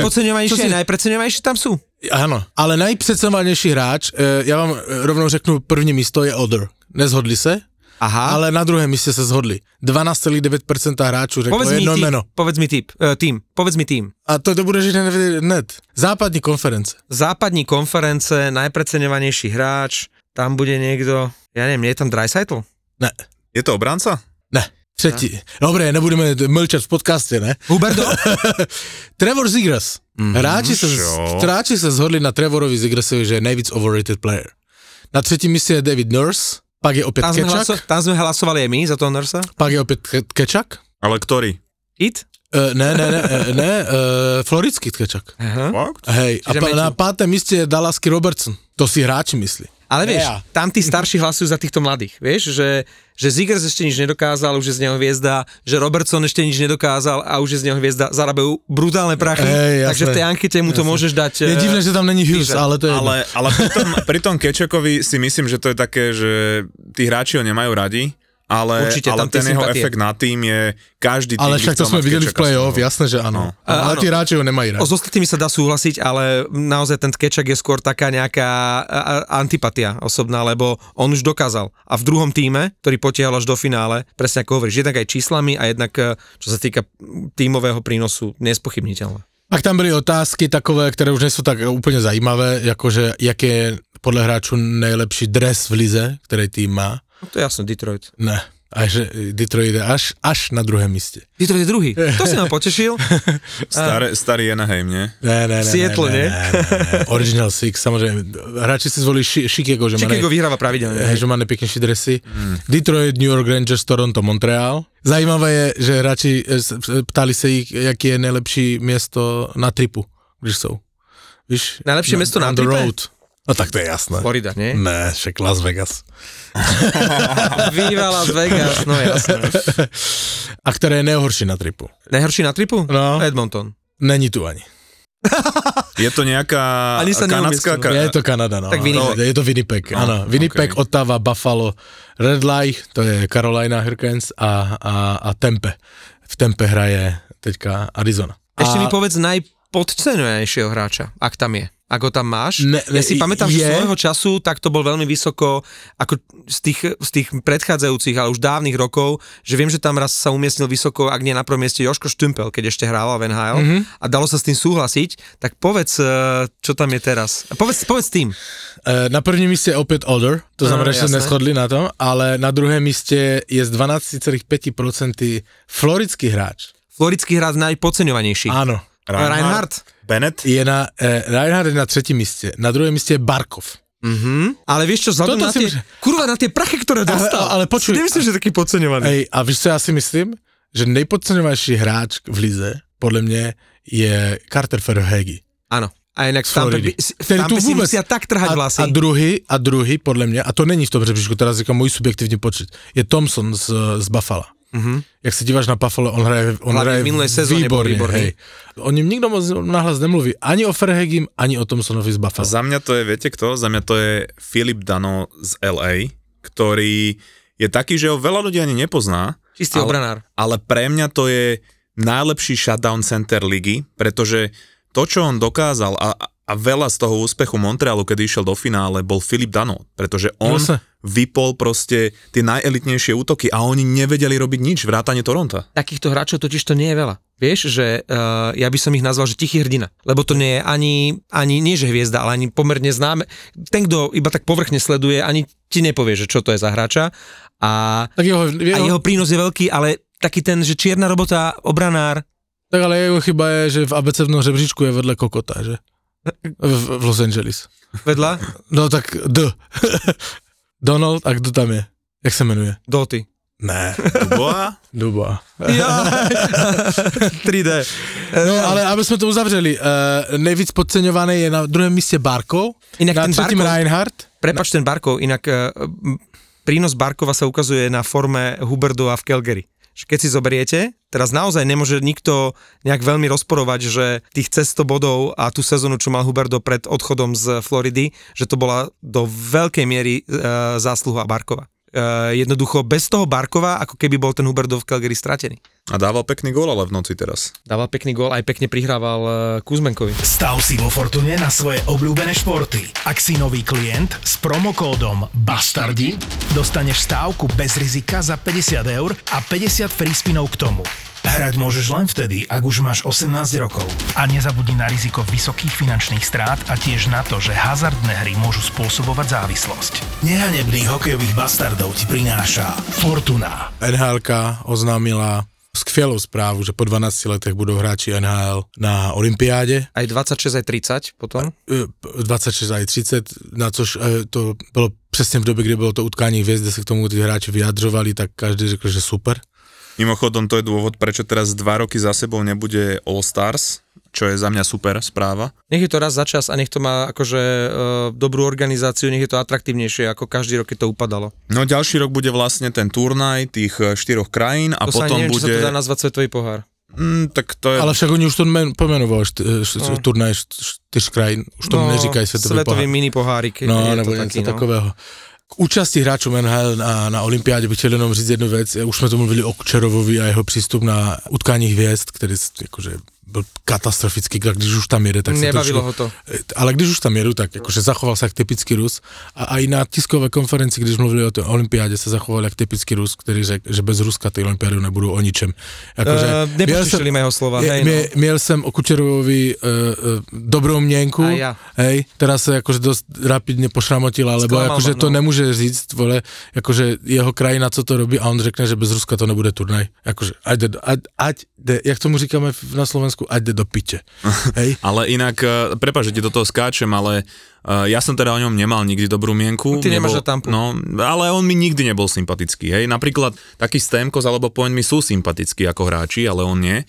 [SPEAKER 2] co si-
[SPEAKER 3] aj najpreceňovanejšie tam sú.
[SPEAKER 2] Ano, ale nejpřeceňovanější hráč, eh, já vám rovnou řeknu, první místo je Odr. Nezhodli se?
[SPEAKER 3] Aha.
[SPEAKER 2] ale na druhém místě se zhodli. 12,9% hráčů řeklo
[SPEAKER 3] Povedz
[SPEAKER 2] jedno
[SPEAKER 3] tým,
[SPEAKER 2] jméno.
[SPEAKER 3] povedz mi tým, uh, tým, povedz mi tým.
[SPEAKER 2] A to, to budeš hned. hned. Západní konference.
[SPEAKER 3] Západní konference, najpreceňovanejší hráč, tam bude niekto, ja neviem, nie je tam Dreisaitl?
[SPEAKER 2] Ne,
[SPEAKER 4] Je to obranca?
[SPEAKER 2] ne. Třetí. Dobré, nebudeme mlčet v podcastě, ne?
[SPEAKER 3] Huberdo?
[SPEAKER 2] Trevor Zegras. Mm, hráči, se,
[SPEAKER 4] čo?
[SPEAKER 2] hráči se zhodli na Trevorovi Zegrasovi, že je nejvíc overrated player. Na třetím místě je David Nurse, pak je opět
[SPEAKER 3] Tam sme,
[SPEAKER 2] Kečak,
[SPEAKER 3] hlaso- tam sme hlasovali aj my za toho Nursa.
[SPEAKER 2] pak je opět Ke- Kečak.
[SPEAKER 4] Ale ktorý?
[SPEAKER 3] It?
[SPEAKER 2] Uh, ne, ne, ne, eh, ne, uh, floridský Kečak.
[SPEAKER 3] Aha.
[SPEAKER 4] Fakt?
[SPEAKER 2] Hej, a
[SPEAKER 3] Čiže
[SPEAKER 2] pa,
[SPEAKER 3] Matthew.
[SPEAKER 2] na pátém místě je Dallasky Robertson. To si hráči myslí.
[SPEAKER 3] Ale vieš,
[SPEAKER 2] Ja.
[SPEAKER 3] tam tí starší hlasujú za týchto mladých, vieš, že, že Ziggers ešte nič nedokázal, už je z neho hviezda, že Robertson ešte nič nedokázal a už je z neho hviezda, zarábajú brutálne prachy,
[SPEAKER 2] Hej, jasné.
[SPEAKER 3] takže v tej ankete mu to môžeš dať.
[SPEAKER 2] Je
[SPEAKER 3] eh,
[SPEAKER 2] divné, že tam není Hughes, ale to je
[SPEAKER 4] Ale, ale pri, tom, pri tom Kečakovi si myslím, že to je také, že tí hráči ho nemajú radi, ale,
[SPEAKER 3] Určite,
[SPEAKER 4] ale ten jeho
[SPEAKER 3] sympatie.
[SPEAKER 4] efekt na tým je, každý tým
[SPEAKER 2] Ale však to sme videli v play-off, jasné, že áno.
[SPEAKER 4] No.
[SPEAKER 2] Ale
[SPEAKER 3] Áno.
[SPEAKER 2] tí hráči ho nemají
[SPEAKER 3] O
[SPEAKER 2] rád.
[SPEAKER 3] s ostatnými sa dá súhlasiť, ale naozaj ten Kečak je skôr taká nejaká antipatia osobná, lebo on už dokázal. A v druhom týme, ktorý potiahol až do finále, presne ako hovoríš, jednak aj číslami a jednak eh, čo sa týka tímového prínosu, nespochybniteľné.
[SPEAKER 2] Pak tam byly otázky takové, které už nejsou tak úplně zajímavé, jakože jak je podle hráčů nejlepší dres v lize, který tým má.
[SPEAKER 3] No to je jasné, Detroit.
[SPEAKER 2] Ne. A že Detroit je až, až na druhém místě.
[SPEAKER 3] Detroit je druhý. To si ma potešil.
[SPEAKER 4] Staré, starý Anaheim, nie?
[SPEAKER 2] Ne, ne, ne.
[SPEAKER 3] Seattle,
[SPEAKER 2] ne,
[SPEAKER 3] nie?
[SPEAKER 2] ne, ne, ne. Original Six, samozřejmě. Hráči si zvolili Ši- Chicago, že má,
[SPEAKER 3] Chicago
[SPEAKER 2] nej,
[SPEAKER 3] vyhráva pravidelne.
[SPEAKER 2] hej, že má nejpěknější dresy. Detroit, New York Rangers, Toronto, Montreal. Zajímavé je, že hráči eh, ptali se jich, jaký je nejlepší město na tripu, když jsou. Víš?
[SPEAKER 3] Najlepšie mesto na
[SPEAKER 2] on the
[SPEAKER 3] tripe?
[SPEAKER 2] road. No tak to je jasné.
[SPEAKER 3] Florida, nie?
[SPEAKER 2] Ne, však Las Vegas.
[SPEAKER 3] Viva Las Vegas, no jasné.
[SPEAKER 2] A které je nejhorší na tripu?
[SPEAKER 3] Najhorší na tripu?
[SPEAKER 2] No.
[SPEAKER 3] Edmonton.
[SPEAKER 2] Není tu ani.
[SPEAKER 4] Je to nejaká
[SPEAKER 3] Ani sa
[SPEAKER 4] kanadská...
[SPEAKER 3] neumiestnil.
[SPEAKER 2] Je to Kanada, no.
[SPEAKER 3] Tak Winnipeg.
[SPEAKER 2] No, je to Winnipeg,
[SPEAKER 4] No,
[SPEAKER 2] ano. Winnipeg,
[SPEAKER 4] okay.
[SPEAKER 2] Ottawa, Buffalo, Red Light, to je Carolina Hurricanes a, a, a Tempe. V Tempe hraje teďka Arizona.
[SPEAKER 3] Ešte
[SPEAKER 2] a,
[SPEAKER 3] mi povedz najpodcenujejšieho hráča, ak tam je. Ak ho tam máš?
[SPEAKER 2] Ne,
[SPEAKER 3] ja si pamätám, že
[SPEAKER 2] je.
[SPEAKER 3] svojho času tak to bol veľmi vysoko, ako z tých, z tých predchádzajúcich, ale už dávnych rokov, že viem, že tam raz sa umiestnil vysoko, ak nie na prvom mieste Joško Štümpel, keď ešte hrával v NHL
[SPEAKER 2] Mhm.
[SPEAKER 3] mm-hmm. a dalo sa s tým súhlasiť, tak povedz, eh, čo tam je teraz. Povedz, povedz tým.
[SPEAKER 2] e, na prvním místě je opět Odor, to znamená, že
[SPEAKER 3] jasné.
[SPEAKER 2] neschodli na tom, ale na druhém místě je z 12,5% floridský hráč.
[SPEAKER 3] Floridský hráč najpodceňovanejší.
[SPEAKER 2] Ano.
[SPEAKER 3] Reinhardt.
[SPEAKER 4] Bennett?
[SPEAKER 2] Je na, e, Reinhardt je na třetím místě, na druhém místě je Barkov.
[SPEAKER 3] Mhm. Ale vieš čo, vzhľadom na tie,
[SPEAKER 2] môže-
[SPEAKER 3] kurva, na tie prachy, ktoré dostal.
[SPEAKER 2] ale počuj,
[SPEAKER 3] Si nemyslíš, že je taký podceňovaný?
[SPEAKER 2] Hej, a víš, co já si myslím? Že nejpodceňovanější hráč v lize, podle mě, je Carter Ferhegi.
[SPEAKER 3] Áno. A inak v Tampe,
[SPEAKER 2] Floridy.
[SPEAKER 3] by- si- v
[SPEAKER 2] Který
[SPEAKER 3] Tampe si musia tak trhať
[SPEAKER 2] a,
[SPEAKER 3] vlasy.
[SPEAKER 2] a druhý, a druhý, podle mě, a to není v tom řebříčku, teda říkám můj subjektivní počet, je Thompson z, z Buffalo.
[SPEAKER 3] Mhm.
[SPEAKER 2] Jak se díváš na Buffalo, on hraje, on
[SPEAKER 3] Hlavne
[SPEAKER 2] hraje
[SPEAKER 3] v minulej sezóne
[SPEAKER 2] výborne,
[SPEAKER 3] výborný.
[SPEAKER 2] hej. O ním nikdo moc nahlas nemluví, ani o Ferhegim, ani o Thompsonovi z Buffalo.
[SPEAKER 4] za mňa to je, viete kto? Za mňa to je Filip Dano z LA, ktorý je taký, že ho veľa ľudí ani nepozná,
[SPEAKER 3] Čistý
[SPEAKER 4] ale,
[SPEAKER 3] obranár.
[SPEAKER 4] ale pre mňa to je najlepší shutdown center ligy, pretože to, čo on dokázal a, a veľa z toho úspechu Montrealu, keď išiel do finále, bol Filip Dano, pretože on
[SPEAKER 2] Jasne.
[SPEAKER 4] vypol proste tie najelitnejšie útoky a oni nevedeli robiť nič, vrátane Toronta.
[SPEAKER 3] Takýchto hráčov totiž to nie je veľa. Vieš, že uh, ja by som ich nazval, že tichý hrdina. Lebo to nie je ani, ani nie že hviezda, ale ani pomerne známe. Ten, kto iba tak povrchne sleduje, ani ti nepovie, že čo to je za hráča. A,
[SPEAKER 2] Tak jeho,
[SPEAKER 3] a
[SPEAKER 2] jeho,
[SPEAKER 3] jeho prínos je veľký, ale taký ten, že čierna robota, obranár,
[SPEAKER 2] tak ale jeho chyba je, že v abecednom žebříčku je vedle Kokota, že? V, v Los Angeles.
[SPEAKER 3] vedľa,
[SPEAKER 2] No tak D. Donald, a kdo tam je? Jak se jmenuje?
[SPEAKER 3] Doty.
[SPEAKER 2] Ne,
[SPEAKER 4] Boha?
[SPEAKER 2] Duba.
[SPEAKER 3] Ja. 3D.
[SPEAKER 2] No, ale aby jsme to uzavřeli, uh, nejvíc podceňovaný je na druhém místě Barkov,
[SPEAKER 3] Inak
[SPEAKER 2] na
[SPEAKER 3] ten
[SPEAKER 2] třetím
[SPEAKER 3] Barkov-
[SPEAKER 2] Reinhardt.
[SPEAKER 3] Prepač ten Barkov, inak uh, prínos Barkova sa ukazuje na forme Huberdova v Calgary. Že Keď si zoberiete, teraz naozaj nemôže nikto nejak veľmi rozporovať, že tých cez 100 bodov a tú sezónu, čo mal Huberdo pred odchodom z Floridy, že to bola do veľkej miery uh, zásluha Barkova. Uh, jednoducho bez toho Barkova, ako keby bol ten Hubert v Calgary stratený.
[SPEAKER 4] A dával pekný gól ale v noci teraz.
[SPEAKER 3] Dával pekný gól, aj pekne prihrával uh, Kuzmenkovi.
[SPEAKER 5] Stav si vo Fortune na svoje obľúbené športy. Ak si nový klient s promokódom BASTARDI, dostaneš stávku bez rizika za 50 eur a 50 free spinov k tomu. Hrať môžeš len vtedy, ak už máš 18 rokov. A nezabudni na riziko vysokých finančných strát a tiež na to, že hazardné hry môžu spôsobovať závislosť. Nehanebných hokejových bastardov ti prináša Fortuna.
[SPEAKER 2] NHLka oznámila skvelú správu, že po 12 letech budú hráči NHL na Olympiáde.
[SPEAKER 3] Aj 26, aj 30 potom?
[SPEAKER 2] E, 26 aj 30, na což e, to bolo přesně v době, kdy bylo to utkání hviezd, kde se k tomu tí hráči vyjadřovali, tak každý řekl, že super.
[SPEAKER 4] Mimochodom, to je dôvod, prečo teraz dva roky za sebou nebude All Stars, čo je za mňa super správa.
[SPEAKER 3] Nech je to raz za čas a nech to má akože e, dobrú organizáciu, nech je to atraktívnejšie, ako každý rok, keď to upadalo.
[SPEAKER 4] No ďalší rok bude vlastne ten turnaj tých e, štyroch krajín a
[SPEAKER 3] to sa
[SPEAKER 4] potom
[SPEAKER 3] neviem,
[SPEAKER 4] bude...
[SPEAKER 3] či sa to dá nazvať Svetový pohár.
[SPEAKER 4] Mm, tak to je...
[SPEAKER 2] Ale však oni už to men, pomenovali, št, št,
[SPEAKER 3] No.
[SPEAKER 2] turnaj št, čtyř krajín, už to no, neříkají svetový,
[SPEAKER 3] Svetový
[SPEAKER 2] pohár.
[SPEAKER 3] mini pohárik.
[SPEAKER 2] No, nebo něco
[SPEAKER 3] taký, no.
[SPEAKER 2] takového. K účasti hráčů NHL na, na olympiádě bych chtěl jenom říct jednu věc. Už jsme to mluvili o Kučerovovi a jeho přístup na utkání hvězd, který jakože byl katastrofický, když už tam jede, tak
[SPEAKER 3] Nebavilo
[SPEAKER 2] trošku,
[SPEAKER 3] ho to.
[SPEAKER 2] ale když už tam jedu, tak jakože zachoval se jak typický Rus a i na tiskové konferenci, když mluvili o té olympiádě, se zachoval jak typický Rus, který řekl, že bez Ruska ty olympiády nebudou o ničem. Jakože,
[SPEAKER 3] Uh, ma jeho slova, hej, no.
[SPEAKER 2] Mie, Miel jsem o Kučerovovi uh, uh, dobrou měnku,
[SPEAKER 3] A ja.
[SPEAKER 2] hej, teraz se jakože dost rapidně pošramotila, lebo
[SPEAKER 3] Sklamal
[SPEAKER 2] jakože
[SPEAKER 3] ma,
[SPEAKER 2] to
[SPEAKER 3] no.
[SPEAKER 2] nemůže říct, vole, jakože jeho krajina, co to robí a on řekne, že bez Ruska to nebude turnaj. Jakože ať ať, ať jde, jak tomu říkáme v- na Slovensku, ať jde do piče. Hej.
[SPEAKER 4] Ale inak, uh, prepáč, že ti do toho skáčem, ale uh, ja som teda o ňom nemal nikdy dobrú mienku.
[SPEAKER 3] Ty nemáš tampu.
[SPEAKER 4] No, ale on mi nikdy nebol sympatický, hej. Napríklad taký Stemkos alebo Point mi sú sympatickí ako hráči, ale on nie.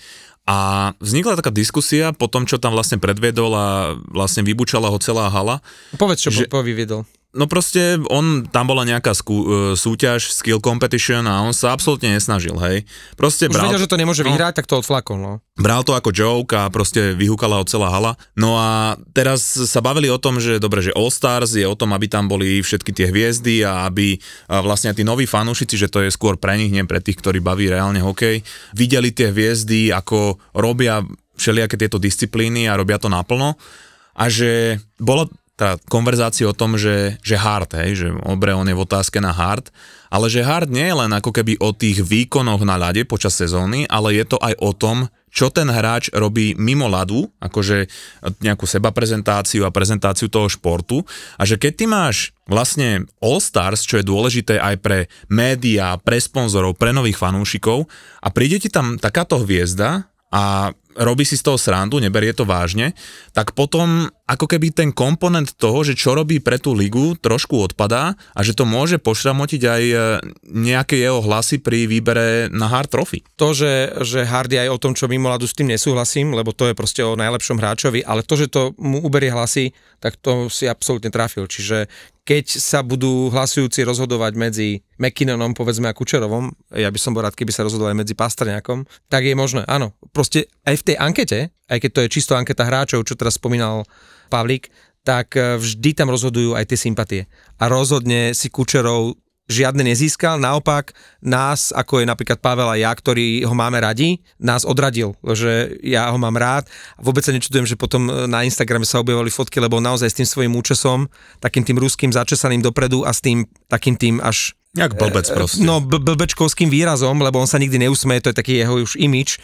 [SPEAKER 4] A vznikla taká diskusia po tom, čo tam vlastne predviedol a vlastne vybučala ho celá hala.
[SPEAKER 3] Povedz, čo
[SPEAKER 4] že-
[SPEAKER 3] že... vyviedol.
[SPEAKER 4] No proste, on, tam bola nejaká skú, e, súťaž, skill competition a on sa absolútne nesnažil, hej. Proste
[SPEAKER 3] Už
[SPEAKER 4] bral,
[SPEAKER 3] vedel, že to nemôže
[SPEAKER 4] no.
[SPEAKER 3] vyhrať, tak to odflakol, no.
[SPEAKER 4] bral to ako joke a proste vyhúkala ho celá hala. No a teraz sa bavili o tom, že dobre, že All Stars je o tom, aby tam boli všetky tie hviezdy a aby a vlastne tí noví fanúšici, že to je skôr pre nich, nie pre tých, ktorí baví reálne hokej, videli tie hviezdy, ako robia všelijaké tieto disciplíny a robia to naplno a že bolo tá konverzácia o tom, že, že hard, hej, že obre on je v otázke na hard, ale že hard nie je len ako keby o tých výkonoch na ľade počas sezóny, ale je to aj o tom, čo ten hráč robí mimo ľadu, akože nejakú sebaprezentáciu a prezentáciu toho športu. A že keď ty máš vlastne All Stars, čo je dôležité aj pre médiá, pre sponzorov, pre nových fanúšikov a príde ti tam takáto hviezda a robí si z toho srandu, neberie to vážne, tak potom ako keby ten komponent toho, že čo robí pre tú ligu, trošku odpadá a že to môže pošramotiť aj e, nejaké jeho hlasy pri výbere na hard trophy.
[SPEAKER 3] To, že, že hard je aj o tom, čo mimo ľadu, s tým nesúhlasím, lebo to je proste o najlepšom hráčovi, ale to, že to mu uberie hlasy, tak to si absolútne trafil. Čiže keď sa budú hlasujúci rozhodovať medzi McKinnonom, povedzme, a Kučerovom, ja by som bol rád, keby sa rozhodovali medzi Pastrňakom, tak je možné, áno. Proste aj v tej ankete, aj keď to je čisto anketa hráčov, čo teraz spomínal Pavlík, tak e, vždy tam rozhodujú aj tie sympatie. A rozhodne si Kučerov žiadne nezískal, naopak nás, ako je napríklad Pavel a ja, ktorí ho máme radi, nás odradil, že ja ho mám rád vôbec sa nečudujem, že potom e, na Instagrame sa objavovali fotky, lebo naozaj s tým svojím účesom, takým tým ruským začesaným dopredu a s tým takým tým až
[SPEAKER 4] Jak blbec proste.
[SPEAKER 3] No, blbečkovským výrazom, lebo on sa nikdy neusmeje, to je taký jeho už imič,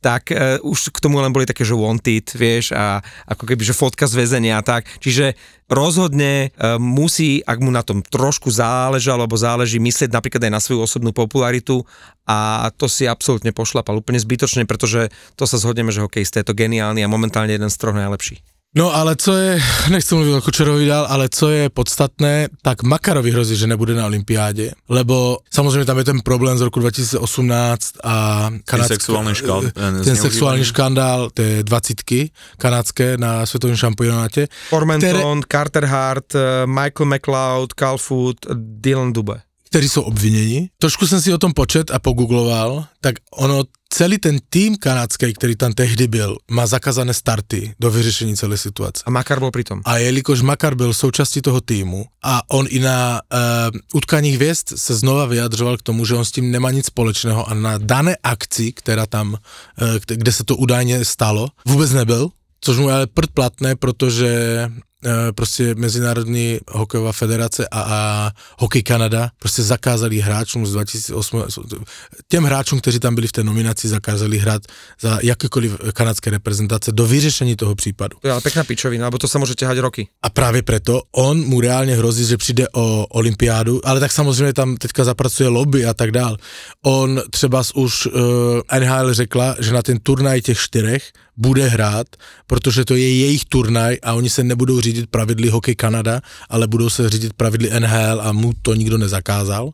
[SPEAKER 3] tak uh, už k tomu len boli také, že wanted, vieš, a ako keby, že fotka z väzenia a tak. Čiže rozhodne uh, musí, ak mu na tom trošku záleží, alebo záleží, myslieť napríklad aj na svoju osobnú popularitu a to si absolútne pošlapal úplne zbytočne, pretože to sa zhodneme, že hokejista je to geniálny a momentálne jeden z troch najlepších.
[SPEAKER 2] No ale co je, nechci mluvit o Kučerovi dál, ale co je podstatné, tak Makarovi hrozí, že nebude na olympiádě, lebo samozřejmě tam je ten problém z roku 2018 a kanadsk-
[SPEAKER 4] sexuální škál- eh,
[SPEAKER 2] ten
[SPEAKER 4] zneužívání.
[SPEAKER 2] sexuální škandál té dvacítky kanadské na světovém šampionáte.
[SPEAKER 3] Formenton, Carter Hart, eh, Michael McLeod, Cal Foot, Dylan Dube.
[SPEAKER 2] kteří jsou obviněni. Trošku jsem si o tom počet a pogoogloval, tak ono celý ten tým kanadský, který tam tehdy byl, má zakázané starty do vyřešení celé situace.
[SPEAKER 3] A Makar bol pri tom.
[SPEAKER 2] A jelikož Makar byl součástí toho týmu a on i na uh, utkání hvězd se znova vyjadřoval k tomu, že on s tím nemá nic společného a na dané akci, která tam, uh, kde se to údajně stalo, vůbec nebyl, což mu je ale prd platné, protože prostě Mezinárodní hokejová federace a, a Hokej Kanada prostě zakázali hráčům z 2008, těm hráčům, kteří tam byli v té nominaci, zakázali hrát za jakékoliv kanadské reprezentace do vyřešení toho případu.
[SPEAKER 3] Ale pekná pičovina, lebo to sa môže ťahať roky.
[SPEAKER 2] A právě proto on mu reálně hrozí, že přijde o olympiádu, ale tak samozřejmě tam teďka zapracuje lobby a tak dál. On třeba už uh, NHL řekla, že na ten turnaj těch čtyřech bude hrát, protože to je jejich turnaj a oni se nebudou řídit pravidly Hokej Kanada, ale budou se řídit pravidly NHL a mu to nikdo nezakázal.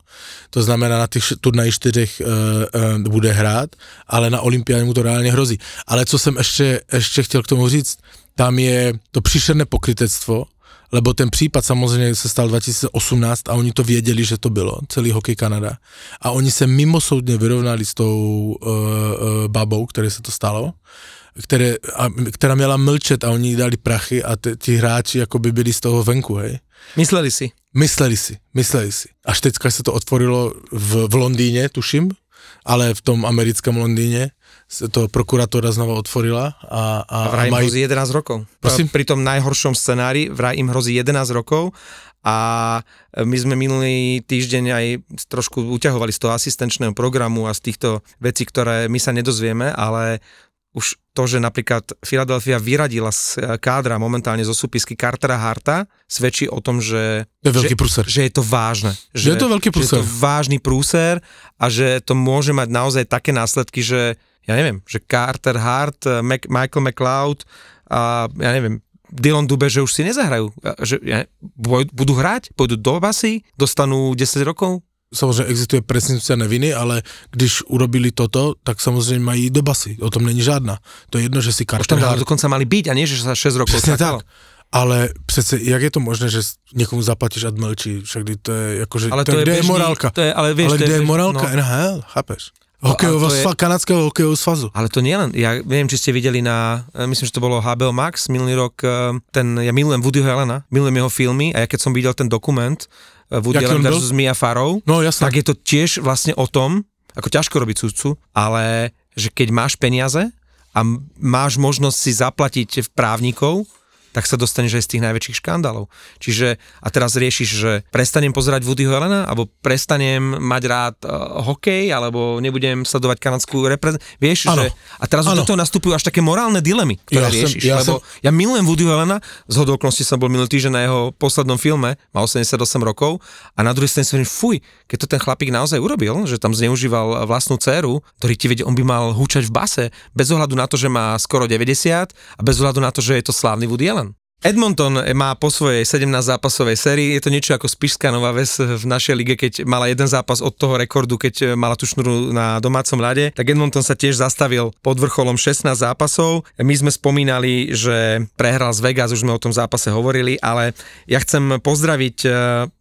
[SPEAKER 2] To znamená, na těch turnaji čtyřech uh, uh, bude hrát, ale na olympiádě mu to reálně hrozí. Ale co jsem ještě, ještě chtěl k tomu říct, tam je to příšerné pokrytectvo, lebo ten případ samozřejmě se stal 2018 a oni to věděli, že to bylo, celý Hokej Kanada. A oni se mimosoudně vyrovnali s tou uh, uh, babou, které se to stalo které, a, která měla mlčet a oni jí dali prachy a t- ti hráči jako by byli z toho venku, hej.
[SPEAKER 3] Mysleli si.
[SPEAKER 2] Mysleli si, mysleli si. Až teďka se to otvorilo v, v Londýně, tuším, ale v tom americkém Londýně se to prokurátora znova otvorila a, a,
[SPEAKER 3] A vraj im
[SPEAKER 2] mají-
[SPEAKER 3] hrozí 11 rokov.
[SPEAKER 2] Prosím?
[SPEAKER 3] Pri tom najhoršom scenári vraj im hrozí 11 rokov a my sme minulý týždeň aj trošku uťahovali z toho asistenčného programu a z týchto vecí, ktoré my sa nedozvieme, ale už to, že napríklad Philadelphia vyradila z kádra momentálne zo súpisky Cartera Harta, svedčí o tom, že,
[SPEAKER 2] je veľký
[SPEAKER 3] že,
[SPEAKER 2] prúser.
[SPEAKER 3] že je to vážne.
[SPEAKER 2] Že je to veľký
[SPEAKER 3] Že je
[SPEAKER 2] prúser.
[SPEAKER 3] to vážny prúser a že to môže mať naozaj také následky, že ja neviem, že Carter Hart, Mac, Michael McLeod a ja neviem, Dylan Dube, že už si nezahrajú. Že, ja, budú hrať, pôjdu do basy, dostanú 10 rokov,
[SPEAKER 2] samozřejmě existuje presumpce neviny, ale když urobili toto, tak samozřejmě mají do basy. O tom není žádná. To je jedno, že si Carter Hart
[SPEAKER 3] dokonca mali byť a nie, že sa 6 rokov
[SPEAKER 2] Přesně tak. Ale přece, jak je to možné, že někomu zaplatíš a mlčí? Však to je, jakože,
[SPEAKER 3] Ale to je
[SPEAKER 2] kde je
[SPEAKER 3] bežný-
[SPEAKER 2] morálka?
[SPEAKER 3] to je- ale vieš,
[SPEAKER 2] ale
[SPEAKER 3] to je
[SPEAKER 2] kde je morálka
[SPEAKER 3] no.
[SPEAKER 2] NHL, chápeš?
[SPEAKER 3] No,
[SPEAKER 2] Hokejového
[SPEAKER 3] to je-
[SPEAKER 2] kanadského hokejového svazu.
[SPEAKER 3] Ale to nie len, ja neviem, či ste videli na, e, myslím, že to bolo HBO Max minulý rok, e, ten, ja milujem Woodyho Helena, milujem jeho filmy a ja keď som videl ten dokument Woody Allen versus Mia Farrow,
[SPEAKER 2] No jasné.
[SPEAKER 3] tak je to tiež vlastne o tom, ako ťažko robiť sudcu, ale že keď máš peniaze a máš možnosť si zaplatiť právnikov, tak sa dostaneš aj z tých najväčších škandálov. Čiže, a teraz riešiš, že prestanem pozerať Woodyho Helena, alebo prestanem mať rád uh, hokej, alebo nebudem sledovať kanadskú reprezentáciu. Vieš,
[SPEAKER 2] Áno.
[SPEAKER 3] že... A teraz už
[SPEAKER 2] Áno.
[SPEAKER 3] do toho nastupujú až také morálne dilemy, ktoré
[SPEAKER 2] Ja som-
[SPEAKER 3] riešiš.
[SPEAKER 2] ja
[SPEAKER 3] lebo ja milujem Woodyho Helena, z hodoknosti som bol minulý týždeň na jeho poslednom filme, má 88 rokov, a na druhej strane si hovorím, fuj, keď to ten chlapík naozaj urobil, že tam zneužíval vlastnú dceru, ktorý ti vedie, on by mal húčať v base, bez ohľadu na to, že má skoro 90 a bez ohľadu na to, že je to slávny Woody Allen. Edmonton má po svojej 17 zápasovej sérii, je to niečo ako Spišská Nová Ves v našej lige, keď mala jeden zápas od toho rekordu, keď mala tú šnuru na domácom ľade, tak Edmonton sa tiež zastavil pod vrcholom 16 zápasov. My sme spomínali, že prehral z Vegas, už sme o tom zápase hovorili, ale ja chcem pozdraviť e,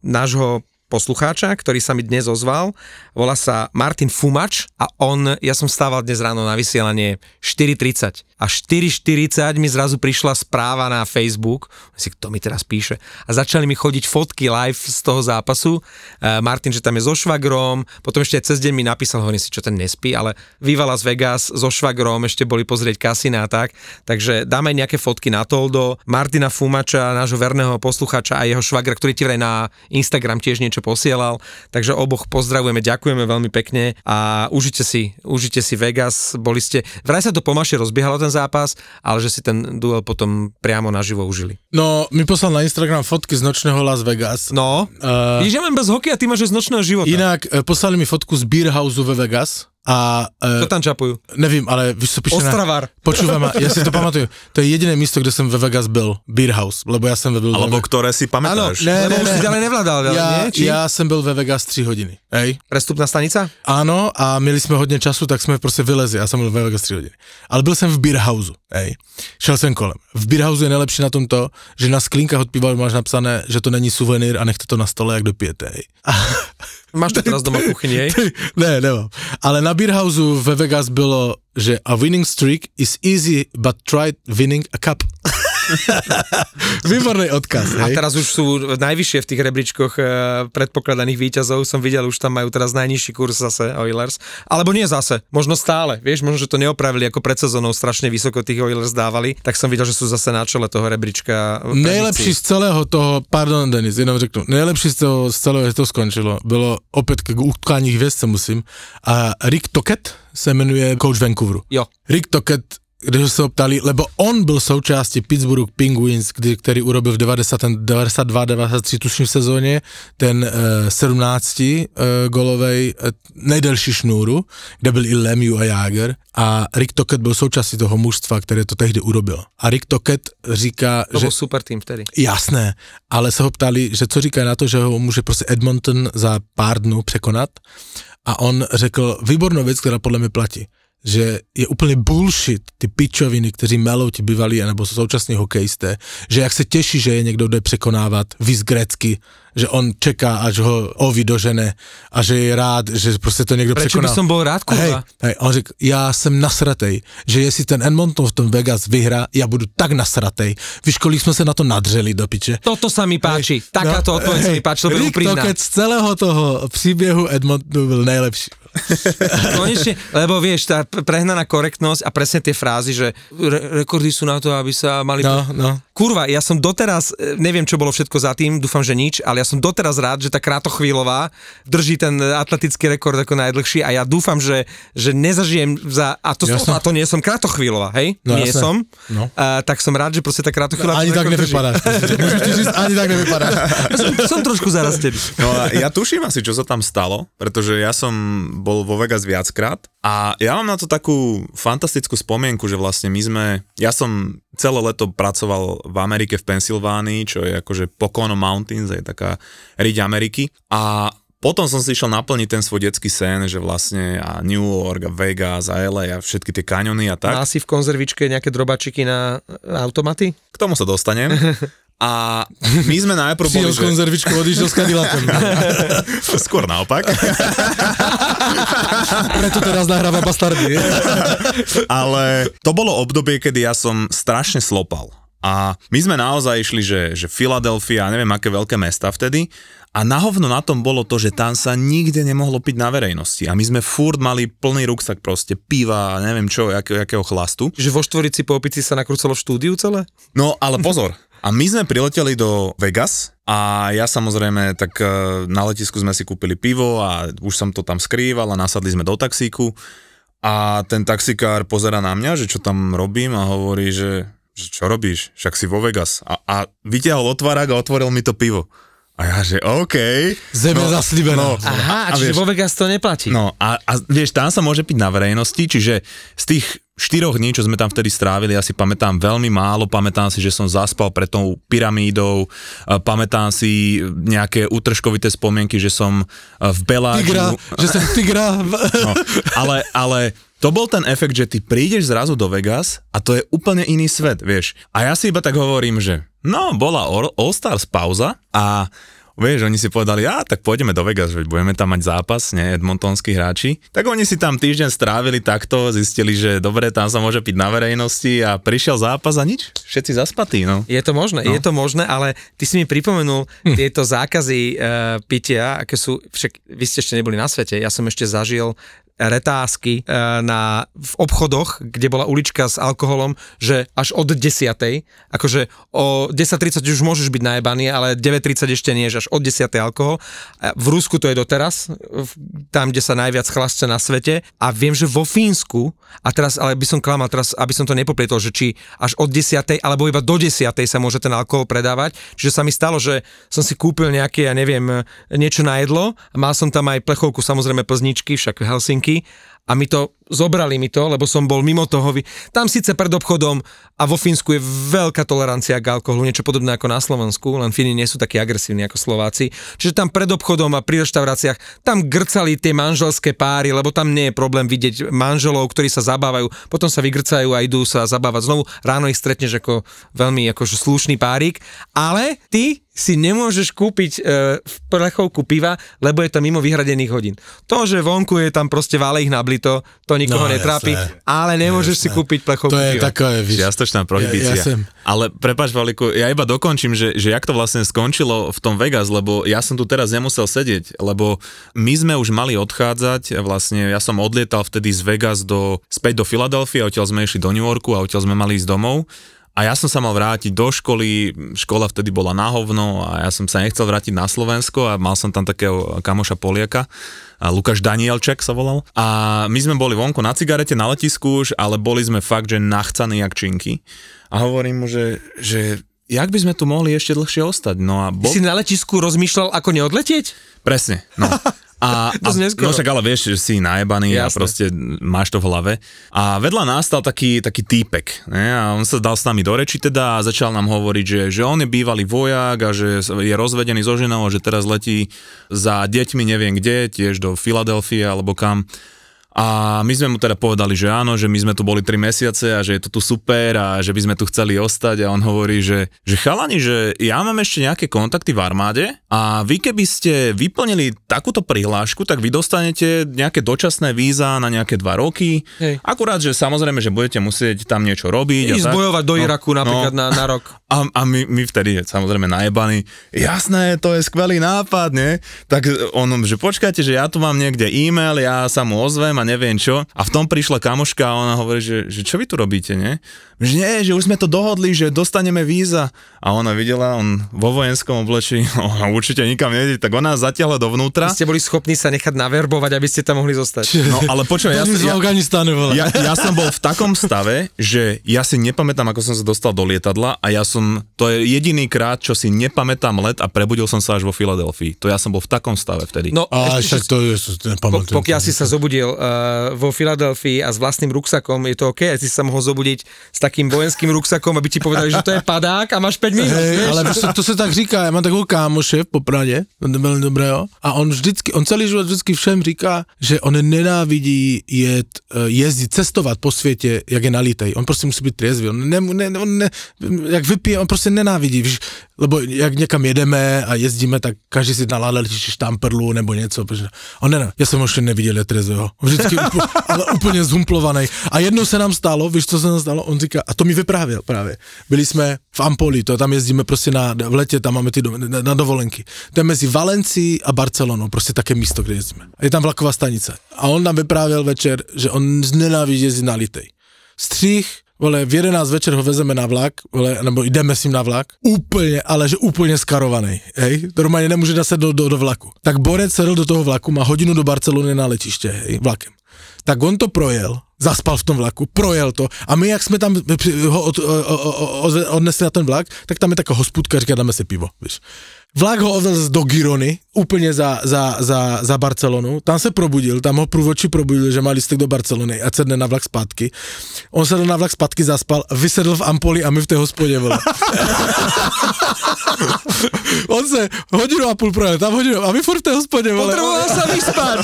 [SPEAKER 3] nášho poslucháča, ktorý sa mi dnes ozval. Volá sa Martin Fumač a on, ja som stával dnes ráno na vysielanie 4.30 a 4.40 mi zrazu prišla správa na Facebook, si kto mi teraz píše, a začali mi chodiť fotky live z toho zápasu. Uh, Martin, že tam je so švagrom, potom ešte cez deň mi napísal, hovorím si, čo ten nespí, ale Viva Las Vegas so švagrom, ešte boli pozrieť kasína a tak, takže dáme nejaké fotky na Toldo, Martina Fumača, nášho verného poslucháča a jeho švagra, ktorý ti na Instagram tiež niečo posielal, takže oboch pozdravujeme, ďakujeme veľmi pekne a užite si, užite si Vegas, boli ste, vraj sa to pomašie rozbiehalo ten zápas, ale že si ten duel potom priamo naživo užili.
[SPEAKER 2] No, mi poslal na Instagram fotky z nočného Las Vegas.
[SPEAKER 3] No, uh, ja len bez hokeja, ty máš z nočného života.
[SPEAKER 2] inak e, poslali mi fotku z Beer House ve Vegas a e,
[SPEAKER 3] tam čapujú?
[SPEAKER 2] nevím, ale víš, co píše na...
[SPEAKER 3] Ostravar.
[SPEAKER 2] Počúvaj ma, ja si to pamatuju. To je jediné místo, kde som ve Vegas byl. Beer House, lebo ja som byl...
[SPEAKER 4] Alebo ktoré si
[SPEAKER 3] Áno,
[SPEAKER 4] pamätáš.
[SPEAKER 2] Ne,
[SPEAKER 3] lebo
[SPEAKER 2] ne,
[SPEAKER 3] už
[SPEAKER 2] ne.
[SPEAKER 3] si ďalej nevládal,
[SPEAKER 2] ja,
[SPEAKER 3] nie? Či?
[SPEAKER 2] ja jsem byl ve Vegas 3 hodiny. Hej.
[SPEAKER 3] Prestupná stanica?
[SPEAKER 2] Áno, a měli jsme hodně času, tak jsme prostě vylezli. Já jsem byl ve Vegas 3 hodiny. Ale byl jsem v Beer House, hej. Šel jsem kolem. V Beer House je nejlepší na tom to, že na sklinkách od piva máš napsané, že to není suvenýr a nechte to na stole, jak dopijete, hej. A,
[SPEAKER 3] Máš to teraz doma v kuchyni, hej?
[SPEAKER 2] ne, nemám. Ale na Beerhouse ve Vegas bylo, že a winning streak is easy, but try winning a cup. Výborný odkaz,
[SPEAKER 3] A
[SPEAKER 2] hej?
[SPEAKER 3] teraz už sú najvyššie v tých rebríčkoch eh, predpokladaných výťazov. Som videl, už tam majú teraz najnižší kurz zase Oilers. Alebo nie zase, možno stále. Vieš, možno, že to neopravili ako pred sezónou, strašne vysoko tých Oilers dávali. Tak som videl, že sú zase na čele toho rebríčka.
[SPEAKER 2] Nejlepší z celého toho, pardon Denis, jenom řeknu, nejlepší z toho, z celého, že to skončilo, bylo opět k utkání hvězd se musím, a Rick Tocket se jmenuje coach Vancouveru.
[SPEAKER 3] Jo.
[SPEAKER 2] Rick Tocket, když se ho ptali, lebo on byl součástí Pittsburgh Penguins, kdy, který urobil v 90, 92, 93 tuším sezóně, ten uh, 17 uh, golovej uh, nejdelší šnůru, kde byl i Lemieux a Jager a Rick Tocket byl součástí toho mužstva, které to tehdy urobil. A Rick Tocket říká,
[SPEAKER 3] To
[SPEAKER 2] že
[SPEAKER 3] bol super tým vtedy.
[SPEAKER 2] Jasné, ale se ho ptali, že co říká na to, že ho může prostě Edmonton za pár dnů překonat a on řekl výbornou věc, která podle mě platí že je úplně bullshit ty pičoviny, kteří melou ti bývalí nebo současní hokejisté, že jak se těší, že je někdo jde překonávat víc grecky, že on čeká, až ho Ovi dožene a že je rád, že prostě to někdo
[SPEAKER 3] Prečo by
[SPEAKER 2] překoná.
[SPEAKER 3] som bol rád,
[SPEAKER 2] Hej,
[SPEAKER 3] kurva?
[SPEAKER 2] hej, on řekl, já jsem nasratej, že jestli ten Edmonton v tom Vegas vyhrá, já budu tak nasratej. Víš, kolik jsme se na to nadřeli do piče?
[SPEAKER 3] Toto sa mi páči. Takáto odpoveď sa mi páči,
[SPEAKER 2] No, Rick
[SPEAKER 3] úprimná.
[SPEAKER 2] Z celého toho příběhu Edmontonu byl nejlepší.
[SPEAKER 3] Konečne, lebo vieš, tá prehnaná korektnosť a presne tie frázy, že re- rekordy sú na to, aby sa mali...
[SPEAKER 2] No, no.
[SPEAKER 3] Kurva, ja som doteraz, e, neviem čo bolo všetko za tým, dúfam, že nič, ale ja som doteraz rád, že tá Krátochvílová drží ten atletický rekord ako najdlhší a ja dúfam, že, že nezažijem za... A to,
[SPEAKER 2] Jasné.
[SPEAKER 3] a to nie som Krátochvílová, hej?
[SPEAKER 2] No,
[SPEAKER 3] nie
[SPEAKER 2] jasné.
[SPEAKER 3] som.
[SPEAKER 2] No.
[SPEAKER 3] A, tak som rád, že proste tá Krátochvílová...
[SPEAKER 2] Ani
[SPEAKER 3] ten
[SPEAKER 2] tak nevypadáš. Ani tak nevypadáš.
[SPEAKER 3] Som, som trošku zarastený.
[SPEAKER 4] No a ja tuším asi, čo sa tam stalo, pretože ja som bol vo Vegas viackrát a ja mám na to takú fantastickú spomienku, že vlastne my sme, ja som celé leto pracoval v Amerike v Pensylvánii, čo je akože Pocono Mountains, je taká riť Ameriky a potom som si išiel naplniť ten svoj detský sen, že vlastne a New York a Vegas a LA a všetky tie kaňony a tak.
[SPEAKER 3] Má si v konzervičke nejaké drobačiky na automaty?
[SPEAKER 4] K tomu sa dostanem. A my sme najprv boli,
[SPEAKER 2] Přijel s
[SPEAKER 4] že...
[SPEAKER 2] konzervičkou, odišiel s Cadillacem.
[SPEAKER 4] Skôr naopak.
[SPEAKER 2] Preto teraz nahráva bastardy.
[SPEAKER 4] Ale to bolo obdobie, kedy ja som strašne slopal. A my sme naozaj išli, že, že Filadelfia, neviem aké veľké mesta vtedy, a na hovno na tom bolo to, že tam sa nikde nemohlo piť na verejnosti. A my sme furt mali plný ruksak proste piva, a neviem čo, jakého, jakého chlastu.
[SPEAKER 3] Že vo štvorici po opici sa nakrúcalo štúdiu celé?
[SPEAKER 4] No ale pozor, a my sme prileteli do Vegas a ja samozrejme, tak e, na letisku sme si kúpili pivo a už som to tam skrýval a nasadli sme do taxíku. A ten taxikár pozera na mňa, že čo tam robím a hovorí, že, že čo robíš, však si vo Vegas. A, a vytiahol otvárák a otvoril mi to pivo. A ja, že OK.
[SPEAKER 2] Zem je zaslíbená.
[SPEAKER 4] No,
[SPEAKER 3] Aha,
[SPEAKER 4] A
[SPEAKER 3] čiže
[SPEAKER 4] vieš-
[SPEAKER 3] vo Vegas to neplatí.
[SPEAKER 4] No a, a vieš, tam sa môže piť na verejnosti, čiže z tých štyroch dní, čo sme tam vtedy strávili, ja si pamätám veľmi málo, pamätám si, že som zaspal pred tou pyramídou, a pamätám si nejaké útržkovité spomienky, že som v Belágiu...
[SPEAKER 2] Tigra, že som tigra.
[SPEAKER 4] No, ale, ale to bol ten efekt, že ty prídeš zrazu do Vegas a to je úplne iný svet, vieš. A ja si iba tak hovorím, že no, bola All- All-Stars pauza a Vieš, oni si povedali, a tak pôjdeme do Vegas, veď budeme tam mať zápas, ne, edmontonskí hráči. Tak oni si tam týždeň strávili takto, zistili, že dobre, tam sa môže piť na verejnosti a prišiel zápas a nič, všetci zaspatí, no.
[SPEAKER 3] Je to možné, no. je to možné, ale ty si mi pripomenul hm. tieto zákazy uh, pitia, aké sú, však vy ste ešte neboli na svete, ja som ešte zažil retázky uh, na, v obchodoch, kde bola ulička s alkoholom, že až od 10. akože o 10.30 už môžeš byť najebaný, ale 9.30 ešte nie, že až od 10. alkohol. V Rusku to je doteraz, tam, kde sa najviac chlasce na svete a viem, že vo Fínsku, a teraz, ale by som klamal, teraz, aby som to nepoplietol, že či až od 10. alebo iba do 10. sa môže ten alkohol predávať. Čiže sa mi stalo, že som si kúpil nejaké, ja neviem, niečo na jedlo mal som tam aj plechovku samozrejme plzničky, však Helsinky a mi to, zobrali mi to, lebo som bol mimo toho. Tam síce pred obchodom a vo Fínsku je veľká tolerancia k alkoholu, niečo podobné ako na Slovensku, len Fíni nie sú takí agresívni ako Slováci. Čiže tam pred obchodom a pri reštauráciách tam grcali tie manželské páry, lebo tam nie je problém vidieť manželov, ktorí sa zabávajú, potom sa vygrcajú a idú sa zabávať znovu. Ráno ich stretneš ako veľmi akože slušný párik, ale ty si nemôžeš kúpiť e, v plechovku piva, lebo je to mimo vyhradených hodín. To, že vonku je tam proste válej ich nablito, to nikoho
[SPEAKER 2] No,
[SPEAKER 3] netrápi,
[SPEAKER 2] jasné.
[SPEAKER 3] ale nemôžeš si
[SPEAKER 2] Jasné.
[SPEAKER 3] kúpiť plechovku
[SPEAKER 2] To je
[SPEAKER 3] piva.
[SPEAKER 2] víš,
[SPEAKER 4] Čiastočná prohibícia.
[SPEAKER 2] Ja- ja sem.
[SPEAKER 4] Ale prepáč, Valiku, ja iba dokončím, že, že jak to vlastne skončilo v tom Vegas, lebo ja som tu teraz nemusel sedieť, lebo my sme už mali odchádzať, vlastne ja som odlietal vtedy z Vegas do, späť do Filadelfie, odtiaľ sme išli do New Yorku a odtiaľ sme mali ísť domov. A ja som sa mal vrátiť do školy, škola vtedy bola na hovno a ja som sa nechcel vrátiť na Slovensko a mal som tam takého kamoša Poliaka, a Lukáš Danielček sa volal. A my sme boli vonku na cigarete na letisku už, ale boli sme fakt, že nachcaní jak činky. A hovorím mu, že, že jak by sme tu mohli ešte dlhšie ostať. No a bol...
[SPEAKER 3] si na letisku rozmýšľal, ako neodletieť?
[SPEAKER 4] Presne, no. A, a
[SPEAKER 3] neskoro.
[SPEAKER 4] no však ale vieš, že si najebaný a
[SPEAKER 3] Jasné.
[SPEAKER 4] proste máš to v hlave. A vedľa nás stal taký, taký týpek. Ne? A on sa dal s nami do reči teda a začal nám hovoriť, že, že on je bývalý vojak a že je rozvedený so ženou a že teraz letí za deťmi neviem kde, tiež do Filadelfie alebo kam. A my sme mu teda povedali, že áno, že my sme tu boli 3 mesiace a že je to tu super a že by sme tu chceli ostať a on hovorí, že, že chalani, že ja mám ešte nejaké kontakty v armáde a vy keby ste vyplnili takúto prihlášku, tak vy dostanete nejaké dočasné víza na nejaké 2 roky.
[SPEAKER 3] Hej.
[SPEAKER 4] Akurát, že samozrejme, že budete musieť tam niečo robiť.
[SPEAKER 3] Ísť bojovať do Iraku napríklad na, na rok.
[SPEAKER 4] A, a my, my vtedy, samozrejme najebaní, jasné, to je skvelý nápad, nie? Tak on, že počkajte, že ja tu mám niekde e-mail, ja sa mu ozvem a neviem čo. A v tom prišla kamoška a ona hovorí, že, že čo vy tu robíte, nie? Že nie, že už sme to dohodli, že dostaneme víza. A ona videla, on vo vojenskom oblečení, ona určite nikam nejde, tak ona zatiahla dovnútra.
[SPEAKER 3] Vy ste boli schopní sa nechať naverbovať, aby ste tam mohli zostať.
[SPEAKER 4] No ale počuj, ja,
[SPEAKER 2] Ja,
[SPEAKER 4] ja, ja, ja som bol v takom stave, že ja si nepamätám, ako som sa dostal do lietadla a ja som, to je jediný krát, čo si nepamätám let a prebudil som sa až vo Filadelfii. To ja som bol v takom stave vtedy.
[SPEAKER 3] No,
[SPEAKER 2] A
[SPEAKER 3] ešte,
[SPEAKER 2] však to je,
[SPEAKER 3] po,
[SPEAKER 2] nepamatujem.
[SPEAKER 3] pokiaľ si sa zobudil uh, vo Filadelfii a s vlastným ruksakom, je to OK, a si sa mohol zobudiť s takým vojenským ruksakom, aby ti povedali, že to je padák a máš 5 minút. Vieš?
[SPEAKER 2] ale prostě to se tak říká, já mám takovou kámoše v Popradě, velmi dobrého, a on vždycky, on celý život vždycky všem říká, že on nenávidí jet, eh, jezdit, cestovat po světě, jak je nalitej. On prostě musí být triezvý, on, ne, ne, on ne, jak vypije, on prostě nenávidí, víš, lebo jak někam jedeme a jezdíme, tak každý si letiště štamperlu nebo něco, protože on ne, já jsem ho ještě neviděl je trezvého, vždycky, úplně, ale úplně zhumplovaný. A jednou se nám stalo, víš, co se nám stalo, on říká, a to mi vyprávěl právě, byli jsme v Ampoli, to tam jezdíme prostě na, v letě, tam máme ty do, na, na dovolenky. To je mezi Valencií a Barcelonou, prostě také místo, kde jezdíme. Je tam vlaková stanice. A on nám vyprávěl večer, že on nenávidí jezdit na litej. Střih, vole, v 11 večer ho vezeme na vlak, vole, nebo jdeme s ním na vlak, úplně, ale že úplně skarovaný, hej, normálně nemůže dát do, do, do vlaku. Tak Borec sedl do toho vlaku, má hodinu do Barcelony na letiště, hej, vlakem. Tak on to projel, zaspal v tom vlaku, projel to a my, jak jsme tam při- ho od, o, o, o, odve- odnesli na ten vlak, tak tam je taková hospůdka, říká, dáme si pivo, víš. Vlak ho odvezl do Girony, úplně za, za, za, za Barcelonu, tam se probudil, tam ho průvodčí probudil, že má lístek do Barcelony a sedne na vlak zpátky. On sedl na vlak zpátky, zaspal, vysedl v Ampoli a my v té hospodě, vole. On se hodinu a půl projel, tam hodinu a my furt v té hospodě, vole.
[SPEAKER 3] Potreboval sa vyspať,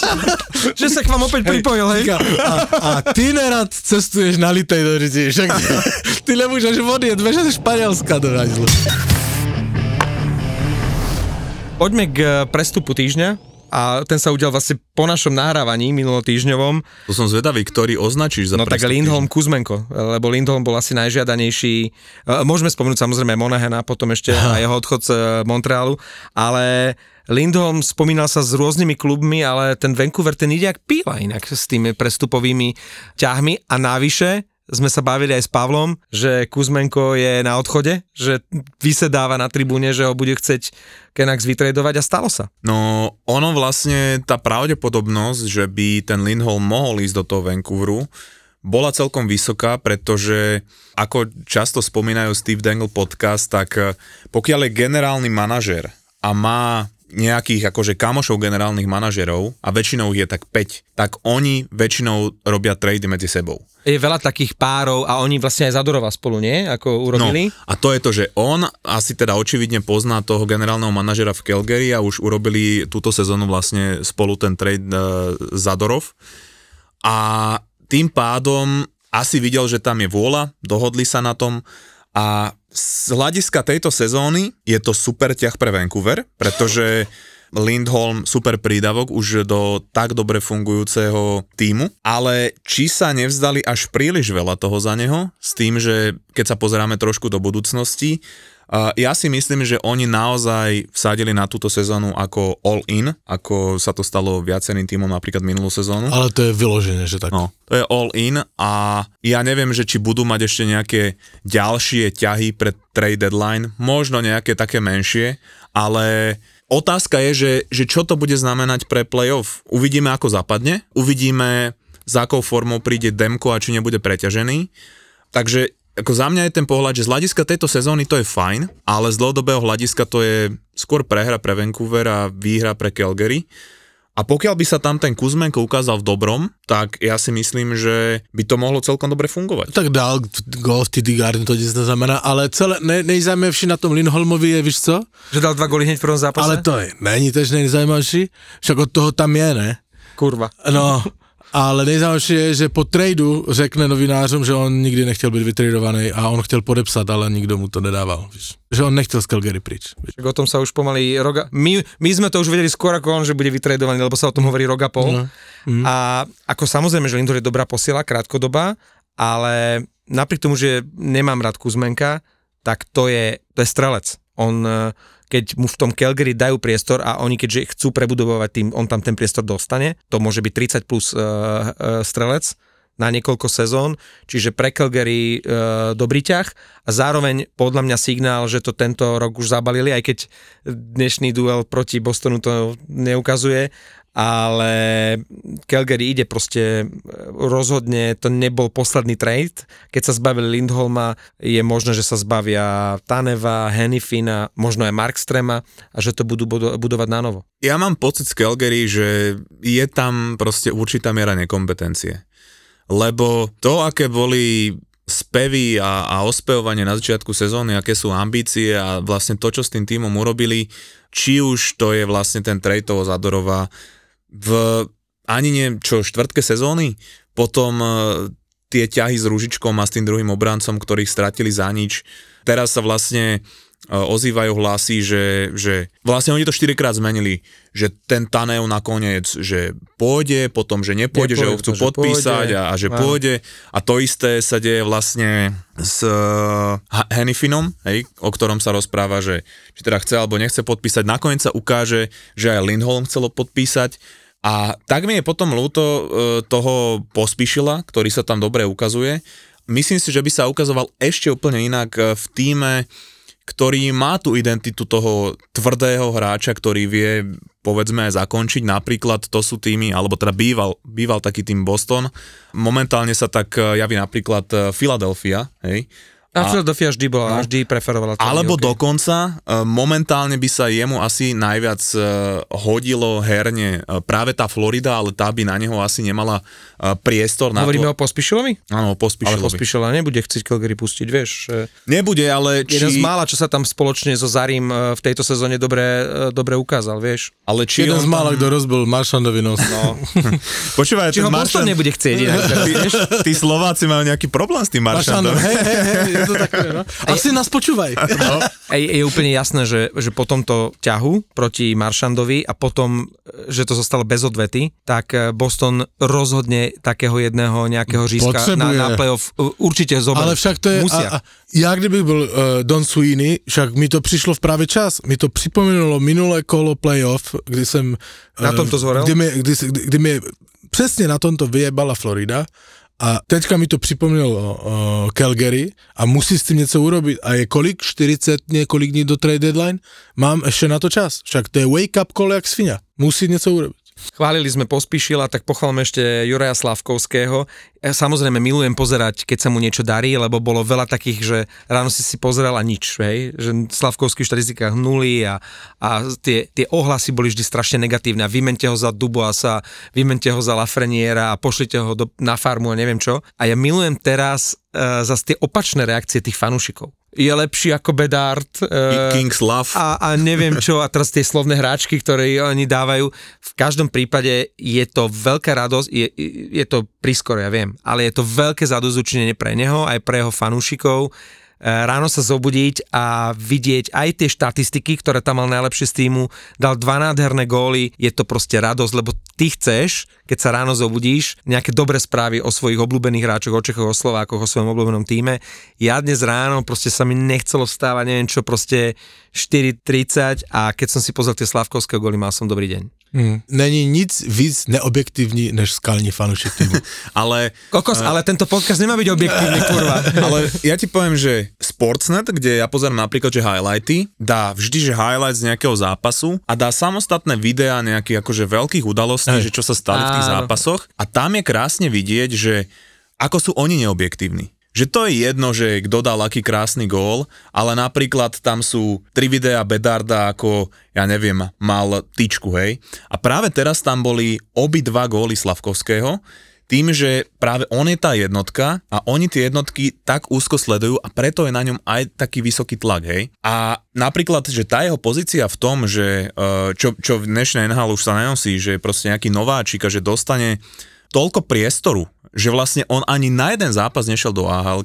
[SPEAKER 3] že sa k vám opäť pripojil, hej?
[SPEAKER 2] A, a ty nerad cestuješ na litej do řiti, však ty, nemůžeš odjet, veš ze Španělska do hajzlu.
[SPEAKER 3] Poďme k eh, prestupu týždňa a ten sa udial vlastne po našom nahrávaní minulotýžňovom.
[SPEAKER 4] To som zvedavý, ktorý označíš za
[SPEAKER 3] No tak Lindholm Kuzmenko, lebo Lindholm bol asi najžiadanejší. Eh, Môžeme spomenúť samozrejme Monahena, potom ešte a jeho odchod z eh, Montrealu, ale Lindholm spomínal sa s rôznymi klubmi, ale ten Vancouver ten ide jak píla inak s tými prestupovými ťahmi a navyše sme sa bavili aj s Pavlom, že Kuzmenko je na odchode, že vysedáva na tribúne, že ho bude chceť Kenax vytredovať a stalo sa.
[SPEAKER 4] No, ono vlastne, tá pravdepodobnosť, že by ten Lindholm mohol ísť do toho Vancouveru, bola celkom vysoká, pretože ako často spomínajú Steve Dangle podcast, tak eh, pokiaľ je generálny manažer a má nejakých akože kamošov generálnych manažerov a väčšinou je tak 5, tak oni väčšinou robia trady medzi sebou.
[SPEAKER 3] Je veľa takých párov a oni vlastne aj Zadorova spolu, nie? Ako urobili?
[SPEAKER 4] No, a to je to, že on asi teda očividne pozná toho generálneho manažera v Calgary a už urobili túto sezónu vlastne spolu ten trade uh, Zadorov. A tým pádom asi videl, že tam je vôľa, dohodli sa na tom a z hľadiska tejto sezóny je to super ťah pre Vancouver, pretože Lindholm super prídavok už do tak dobre fungujúceho týmu, ale či sa nevzdali až príliš veľa toho za neho, s tým, že keď sa pozeráme trošku do budúcnosti, ja si myslím, že oni naozaj vsadili na túto sezónu ako all-in, ako sa to stalo viacerým týmom napríklad minulú sezónu.
[SPEAKER 2] Ale to je vyložené, že tak.
[SPEAKER 4] No, to je all-in a ja neviem, že či budú mať ešte nejaké ďalšie ťahy pre trade deadline, možno nejaké také menšie, ale otázka je, že, že čo to bude znamenať pre playoff. Uvidíme, ako zapadne, uvidíme, za akou formou príde Demko a či nebude preťažený. Takže ako za mňa je ten pohľad, že z hľadiska tejto sezóny to je fajn, ale z dlhodobého hľadiska to je skôr prehra pre Vancouver a výhra pre Calgary. A pokiaľ by sa tam ten Kuzmenko ukázal v dobrom, tak ja si myslím, že by to mohlo celkom dobre fungovať.
[SPEAKER 2] Tak dál gol v TD Garden, to nic neznamená, ale celé, ne, nejzajímavší na tom Lindholmovi je, víš co?
[SPEAKER 3] Že dal dva góly hneď v prvom zápase?
[SPEAKER 2] Ale to je, není tež nejzajímavší, však od toho tam je, ne?
[SPEAKER 3] Kurva.
[SPEAKER 2] No, ale nejzajímavější je, že po tradu řekne novinářům, že on nikdy nechtěl být vytradovaný a on chtěl podepsat, ale nikdo mu to nedával. Víš. Že on nechtěl z Calgary pryč. Víš.
[SPEAKER 3] O tom sa už pomaly roga... My, my sme to už vedeli skôr ako on, že bude vytredovaný, lebo sa o tom hovorí rok a pol.
[SPEAKER 2] No. Mm.
[SPEAKER 3] A ako samozrejme, že Lindor je dobrá posiela, krátkodoba, ale napriek tomu, že nemám rád Kuzmenka, tak to je, to je strelec. On keď mu v tom Calgary dajú priestor a oni keďže chcú prebudovať tým, on tam ten priestor dostane, to môže byť 30 plus uh, uh, strelec na niekoľko sezón, čiže pre Calgary uh, dobrý ťah a zároveň podľa mňa signál, že to tento rok už zabalili, aj keď dnešný duel proti Bostonu to neukazuje, ale Calgary ide proste rozhodne, to nebol posledný trade. Keď sa zbavili Lindholma, je možné, že sa zbavia Taneva, Hennifina, možno aj Markstrema a že to budú budovať na novo.
[SPEAKER 4] Ja mám pocit z Calgary, že je tam proste určitá miera nekompetencie. Lebo to, aké boli spevy a, a ospevovanie na začiatku sezóny, aké sú ambície a vlastne to, čo s tým týmom urobili, či už to je vlastne ten trade toho Zadorova, v ani nie čo štvrtke sezóny, potom e, tie ťahy s Ružičkom a s tým druhým obrancom, ktorých stratili za nič. Teraz sa vlastne ozývajú hlasy, že, že vlastne oni to 4 krát zmenili, že ten Taneo nakoniec, že pôjde, potom, že nepôjde, nepôjde že ho chcú že podpísať pôjde, a, a že áno. pôjde. A to isté sa deje vlastne s uh, Hennifinom, hej, o ktorom sa rozpráva, že či teda chce alebo nechce podpísať. Nakoniec sa ukáže, že aj Lindholm chcelo podpísať a tak mi je potom ľúto e, toho pospíšila, ktorý sa tam dobre ukazuje. Myslím si, že by sa ukazoval ešte úplne inak e, v týme, ktorý má tú identitu toho tvrdého hráča, ktorý vie povedzme zakončiť. Napríklad to sú týmy, alebo teda býval, býval taký tým Boston. Momentálne sa tak e, javí napríklad Philadelphia, hej,
[SPEAKER 3] a Philadelphia vždy bola, no, vždy preferovala.
[SPEAKER 4] Alebo okay. dokonca e, momentálne by sa jemu asi najviac e, hodilo herne e, práve tá Florida, ale tá by na neho asi nemala priestor. Na
[SPEAKER 3] Hovoríme
[SPEAKER 4] to...
[SPEAKER 3] o Pospišilovi?
[SPEAKER 4] Áno, o Pospišilovi.
[SPEAKER 3] Ale Pospišila nebude chcieť Calgary pustiť, vieš.
[SPEAKER 4] Nebude, ale
[SPEAKER 3] či... Jeden z mála, čo sa tam spoločne so Zarim v tejto sezóne dobre, dobre ukázal, vieš.
[SPEAKER 2] Ale či Jeden z mála, tam... kto rozbil Maršandovi nos. No.
[SPEAKER 4] Počúvaj,
[SPEAKER 3] či ho Maršan... nebude chcieť. Inak,
[SPEAKER 4] tí, tí Slováci majú nejaký problém s tým Maršandom.
[SPEAKER 2] Hej, hej, hej, to také, no. Asi nás počúvaj. No.
[SPEAKER 3] Je, je úplne jasné, že, že po tomto ťahu proti Maršandovi a potom, že to zostalo bez odvety, tak eh, Boston rozhodne takého jedného nejakého řízka na, na playoff určite zoberú.
[SPEAKER 2] Ale však to je,
[SPEAKER 3] Musia.
[SPEAKER 2] A, a ja kdybych byl uh, Don Sweeney, však mi to přišlo v právě čas. Mi to připomínalo minulé kolo playoff, kdy jsem...
[SPEAKER 3] Uh, na tomto zhorel?
[SPEAKER 2] Kdy mi, kdy, kdy, mi přesně na tomto vyjebala Florida a teďka mi to připomnělo uh, Calgary a musí s tím něco urobit. A je kolik? 40 několik dní do trade deadline? Mám ještě na to čas. Však to je wake up call jak svinia. Musí něco urobit.
[SPEAKER 3] Chválili sme Pospíšila, tak pochválme ešte Juraja Slavkovského. Ja samozrejme milujem pozerať, keď sa mu niečo darí, lebo bolo veľa takých, že ráno si si pozrel a nič, hej? že Slavkovský v štatistikách nuly a, a tie, tie ohlasy boli vždy strašne negatívne vymente ho za Duboasa, vymente ho za Lafreniera a pošlite ho do, na farmu a neviem čo. A ja milujem teraz uh, zase tie opačné reakcie tých fanúšikov je lepší ako Bedard.
[SPEAKER 4] Uh, King's Love.
[SPEAKER 3] A, a neviem čo, a teraz tie slovné hráčky, ktoré oni dávajú. V každom prípade je to veľká radosť, je, je to prískoro, ja viem, ale je to veľké zadozučinenie pre neho, aj pre jeho fanúšikov ráno sa zobudiť a vidieť aj tie štatistiky, ktoré tam mal najlepšie z týmu, dal dva nádherné góly, je to proste radosť, lebo ty chceš, keď sa ráno zobudíš, nejaké dobré správy o svojich obľúbených hráčoch, o Čechoch, o Slovákoch, o svojom obľúbenom týme. Ja dnes ráno proste sa mi nechcelo vstávať, neviem čo, proste 4.30 a keď som si pozrel tie Slavkovské góly, mal som dobrý deň.
[SPEAKER 2] Hmm. Není nic víc neobjektivní než skalní fanúšik týmu.
[SPEAKER 4] ale...
[SPEAKER 3] Kokos, uh, ale tento podcast nemá byť objektívny, kurva.
[SPEAKER 4] ale ja ti poviem, že Sportsnet, kde ja pozerám napríklad, že highlighty, dá vždy, že highlight z nejakého zápasu a dá samostatné videá nejakých akože veľkých udalostí, Aj. že čo sa stali v tých zápasoch a tam je krásne vidieť, že ako sú oni neobjektívni že to je jedno, že kto dal aký krásny gól, ale napríklad tam sú tri videá Bedarda, ako, ja neviem, mal tyčku, hej. A práve teraz tam boli obi dva góly Slavkovského, tým, že práve on je tá jednotka a oni tie jednotky tak úzko sledujú a preto je na ňom aj taký vysoký tlak, hej. A napríklad, že tá jeho pozícia v tom, že eh, čo, čo v dnešnej NHL už sa nenosí, že proste nejaký nováčik a že dostane toľko priestoru že vlastne on ani na jeden zápas nešiel do ahl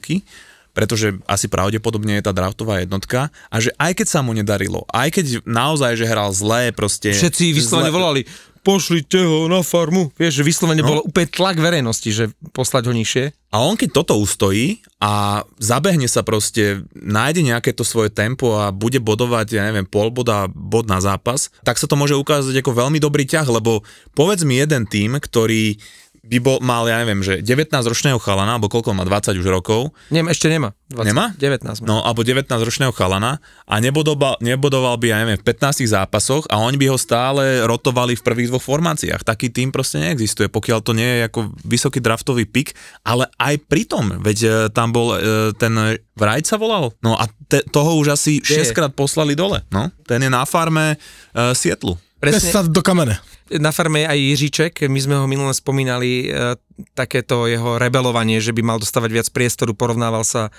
[SPEAKER 4] pretože asi pravdepodobne je tá draftová jednotka a že aj keď sa mu nedarilo, aj keď naozaj, že hral zlé proste...
[SPEAKER 3] Všetci vyslovene zlé... volali, pošlite ho na farmu. Vieš, že vyslovene no. bolo úplne tlak verejnosti, že poslať ho nižšie.
[SPEAKER 4] A on keď toto ustojí a zabehne sa proste, nájde nejaké to svoje tempo a bude bodovať, ja neviem, pol boda, bod na zápas, tak sa to môže ukázať ako veľmi dobrý ťah, lebo povedz mi jeden tým, ktorý by bol, mal, ja neviem, že 19-ročného chalana, alebo koľko má, 20 už rokov.
[SPEAKER 3] Nem, ešte nemá.
[SPEAKER 4] 20, nemá?
[SPEAKER 3] 19 má.
[SPEAKER 4] No, alebo 19-ročného chalana a nebodoval, nebodoval by, ja neviem, v 15 zápasoch a oni by ho stále rotovali v prvých dvoch formáciách. Taký tým proste neexistuje, pokiaľ to nie je ako vysoký draftový pik, ale aj pritom, veď e, tam bol e, ten Vrajc sa volal? No a te, toho už asi 6 krát poslali dole, no. Ten je na farme uh, Sietlu.
[SPEAKER 2] Presne. do kamene
[SPEAKER 3] na farme je aj Jiříček, my sme ho minule spomínali, e, takéto jeho rebelovanie, že by mal dostávať viac priestoru, porovnával sa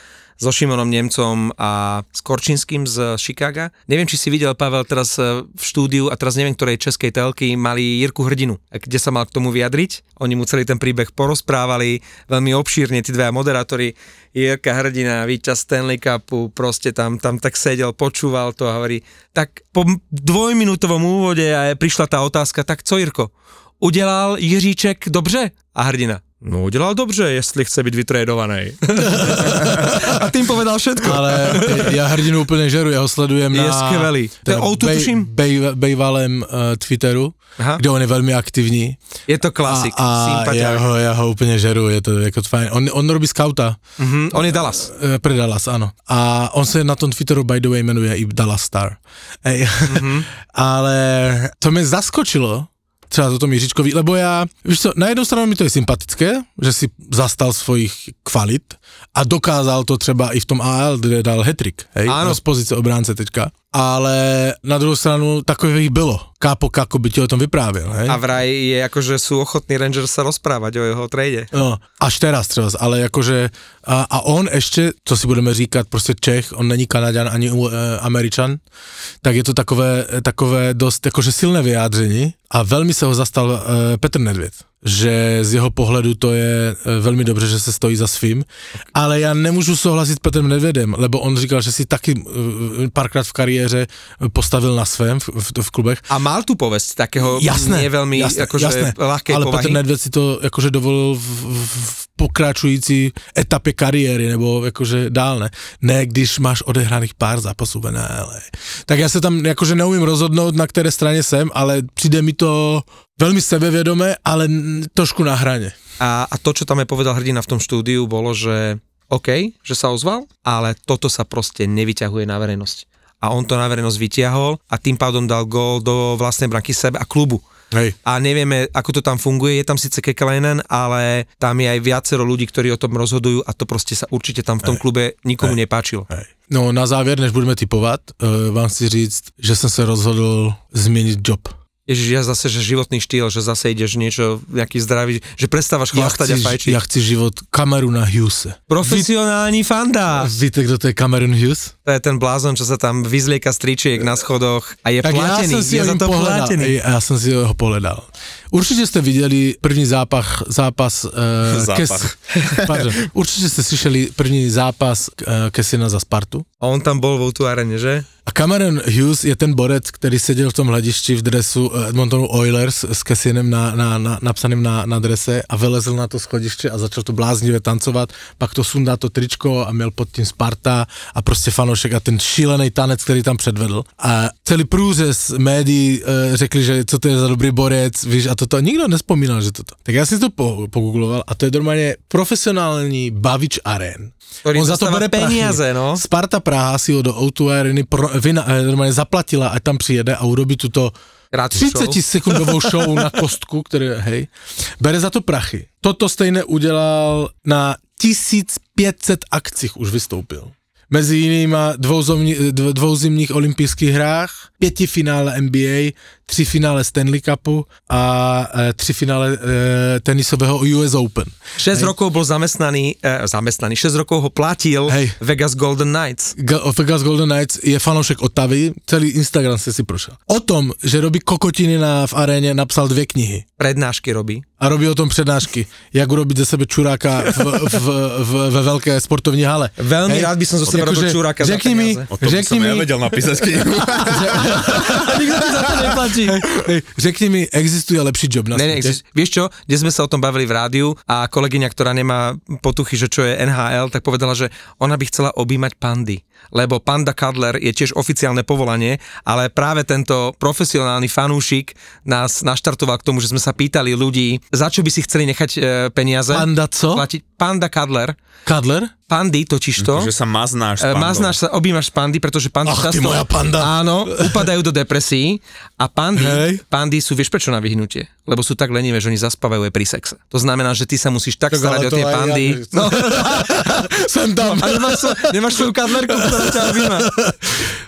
[SPEAKER 3] so Šimonom Nemcom a s Korčinským z Chicaga. Neviem, či si videl, Pavel, teraz e, v štúdiu, a teraz neviem, ktorej českej telky, mali Jirku Hrdinu, kde sa mal k tomu vyjadriť. Oni mu celý ten príbeh porozprávali veľmi obšírne, tí dvaja moderátori. Jirka Hrdina, víťaz Stanley Cupu, proste tam, tam tak sedel, počúval to a hovorí, tak po dvojminútovom úvode a prišla tá otázka, tak co Jirko, udělal Jiříček dobře? A hrdina, No udělal dobře, jestli chce být vytrédovaný. a tým povedal všetko.
[SPEAKER 2] Ale ja hrdinu úplne žeru, ja ho sledujem
[SPEAKER 3] je
[SPEAKER 2] na...
[SPEAKER 3] skvelý.
[SPEAKER 2] Teda bej, bej, bejvalém uh, Twitteru, Aha. kde on je veľmi aktivní.
[SPEAKER 3] Je to klasik,
[SPEAKER 2] a, a ja ho, ja ho úplne žeru, je to jako fajn. On, on robí skauta.
[SPEAKER 3] Uh-huh. On je Dallas.
[SPEAKER 2] Uh, pre Dallas, áno. A on sa na tom Twitteru by the way jmenuje i Dallas Star. Ej. Uh-huh. Ale to mě zaskočilo, třeba to tom Jiříčkovi, lebo já, víš co, na jednu stranu mi to je sympatické, že si zastal svojich kvalit a dokázal to třeba i v tom AL, kde dal hetrik, hej, Áno. z pozice obránce teďka ale na druhou stranu takových bylo. Kápo Kako by ti o tom vyprávěl, hej?
[SPEAKER 3] A vraj je akože sú ochotní Rangers sa rozprávať o jeho trade.
[SPEAKER 2] No, až teraz třeba, ale jakože a, a on ještě, co si budeme říkat, prostě Čech, on není Kanaďan ani uh, Američan, tak je to takové, takové dost jakože silné vyjádření a velmi se ho zastal uh, Petr Nedvěd že z jeho pohledu to je e, velmi dobře, že se stojí za svým, ale já nemůžu souhlasit s Petrem Nedvědem, lebo on říkal, že si taky e, párkrát v kariéře postavil na svém v, v, v klubech.
[SPEAKER 3] A mal tu povesť takého jasné, nie veľmi jasné, akože jasné, ľahkej
[SPEAKER 2] ale
[SPEAKER 3] povahy.
[SPEAKER 2] Petr Nedvěd si to akože dovolil v, v pokračující etapě kariéry, nebo jakože dál ne. Ne, když máš odehraných pár zápasů v NHL. Tak já se tam jakože neumím rozhodnout, na které straně jsem, ale přijde mi to veľmi sebevedomé, ale trošku na hrane.
[SPEAKER 3] A, a to, čo tam je povedal hrdina v tom štúdiu, bolo, že OK, že sa ozval, ale toto sa proste nevyťahuje na verejnosť. a on to na verejnosť vytiahol a tým pádom dal gól do vlastnej branky sebe a klubu.
[SPEAKER 2] Hej.
[SPEAKER 3] A nevieme, ako to tam funguje, je tam síce Kekalainen, ale tam je aj viacero ľudí, ktorí o tom rozhodujú a to proste sa určite tam v tom klube nikomu nepáčilo.
[SPEAKER 2] Hej. No na závěr, než budeme typovat, uh, vám chci říct, že jsem se rozhodl změnit job.
[SPEAKER 3] Ježiš, ja zase, že životný štýl, že zase ideš niečo, nejaký zdravý, že prestávaš
[SPEAKER 2] Ja
[SPEAKER 3] chlastať a
[SPEAKER 2] chci,
[SPEAKER 3] fajčiť.
[SPEAKER 2] ja chci život Cameruna Hughese.
[SPEAKER 3] Profesionálny fanda.
[SPEAKER 2] Víte, kdo to je Cameron Hughes?
[SPEAKER 3] To je ten blázon, čo sa tam vyzlieka stričiek na schodoch a je
[SPEAKER 2] Tak
[SPEAKER 3] platený.
[SPEAKER 2] já jsem si
[SPEAKER 3] je
[SPEAKER 2] ho
[SPEAKER 3] za to
[SPEAKER 2] pohledal.
[SPEAKER 3] platený.
[SPEAKER 2] Já jsem si ho pohledal. Určitě jste viděli první zápach, zápas... Uh,
[SPEAKER 4] Zápach.
[SPEAKER 2] pardon, určitě jste slyšeli první zápas uh, Kesina za Spartu.
[SPEAKER 3] A on tam bol vo tu arene, že?
[SPEAKER 2] A Cameron Hughes je ten borec, který seděl v tom hledišti v dresu Edmontonu Oilers s Kesinem na, na, na, napsaným na, na drese a vylezl na to schodiště a začal to bláznivě tancovat, pak to sundá to tričko a měl pod tím Sparta a prostě fanoušek a ten šílený tanec, který tam předvedl. A celý průřez médií e, řekli, že co to je za dobrý borec, víš, a toto nikdo nespomínal, že toto. Tak já jsem to po, pogoogloval a to je normálně profesionální bavič arén.
[SPEAKER 3] Ktorý
[SPEAKER 2] On za to bere prachy.
[SPEAKER 3] peniaze, no.
[SPEAKER 2] Sparta Praha si ho do O2 Areny pro, vyna, eh, normálně zaplatila, ať tam přijede a urobí tuto
[SPEAKER 3] Krátku
[SPEAKER 2] 30 sekundovou show na kostku, které, hej, bere za to prachy. Toto stejné udělal na 1500 akcích už vystoupil. Mezi jinýma dvou, zomni, dv- dvou zimních olympijských hrách, pěti finále NBA, tři finále Stanley Cupu a e, tři finále e, tenisového US Open.
[SPEAKER 3] 6 rokov bol zamestnaný, eh, zamestnaný, 6 rokov ho platil
[SPEAKER 2] Hej.
[SPEAKER 3] Vegas Golden Knights.
[SPEAKER 2] Ga- Vegas Golden Knights je fanoušek Otavy, celý Instagram se si prošel. O tom, že robí kokotiny na, v aréně, napsal dvě knihy.
[SPEAKER 3] Prednášky robí.
[SPEAKER 2] A robí o tom přednášky, jak urobiť ze sebe čuráka v, v, v, ve velké sportovní hale.
[SPEAKER 3] Veľmi rád by som zo seba robil čuráka za
[SPEAKER 2] Řekni mi,
[SPEAKER 3] peniaze.
[SPEAKER 4] O tom
[SPEAKER 2] řekni
[SPEAKER 4] som
[SPEAKER 2] mi,
[SPEAKER 4] ja vedel napísať knihu.
[SPEAKER 3] Nikto ti za to neplatí.
[SPEAKER 2] hej, řekni mi, existuje lepší job na
[SPEAKER 3] Ne, ne,
[SPEAKER 2] svete?
[SPEAKER 3] exist- vieš čo, kde sme sa o tom bavili v rádiu a kolegyňa, ktorá nemá potuchy, že čo je NHL, tak povedala, že ona by chcela objímať pandy, lebo panda cuddler je tiež oficiálne povolanie, ale práve tento profesionálny fanúšik nás naštartoval k tomu, že sme sa pýtali ľudí, za čo by si chceli nechať e, peniaze.
[SPEAKER 2] Panda co?
[SPEAKER 3] Platiť. Panda cuddler.
[SPEAKER 2] Kadler?
[SPEAKER 3] Pandy totižto.
[SPEAKER 4] že sa maznáš s
[SPEAKER 3] E,
[SPEAKER 4] pandou.
[SPEAKER 3] Maznáš sa, objímaš pandy, pretože pandy
[SPEAKER 2] Ach, ty
[SPEAKER 3] často...
[SPEAKER 2] moja panda.
[SPEAKER 3] Áno, upadajú do depresí a pandy,
[SPEAKER 2] Hej.
[SPEAKER 3] pandy sú, vieš prečo na vyhnutie? Lebo sú tak lenivé, že oni zaspávajú aj pri sexe. To znamená, že ty sa musíš tak,
[SPEAKER 2] Tak
[SPEAKER 3] starať o tie
[SPEAKER 2] ja
[SPEAKER 3] pandy.
[SPEAKER 2] nechcem.
[SPEAKER 3] no,
[SPEAKER 2] Jsem tam.
[SPEAKER 3] a nemáš, nemáš svoju kadlerku, ktorá ťa objíma.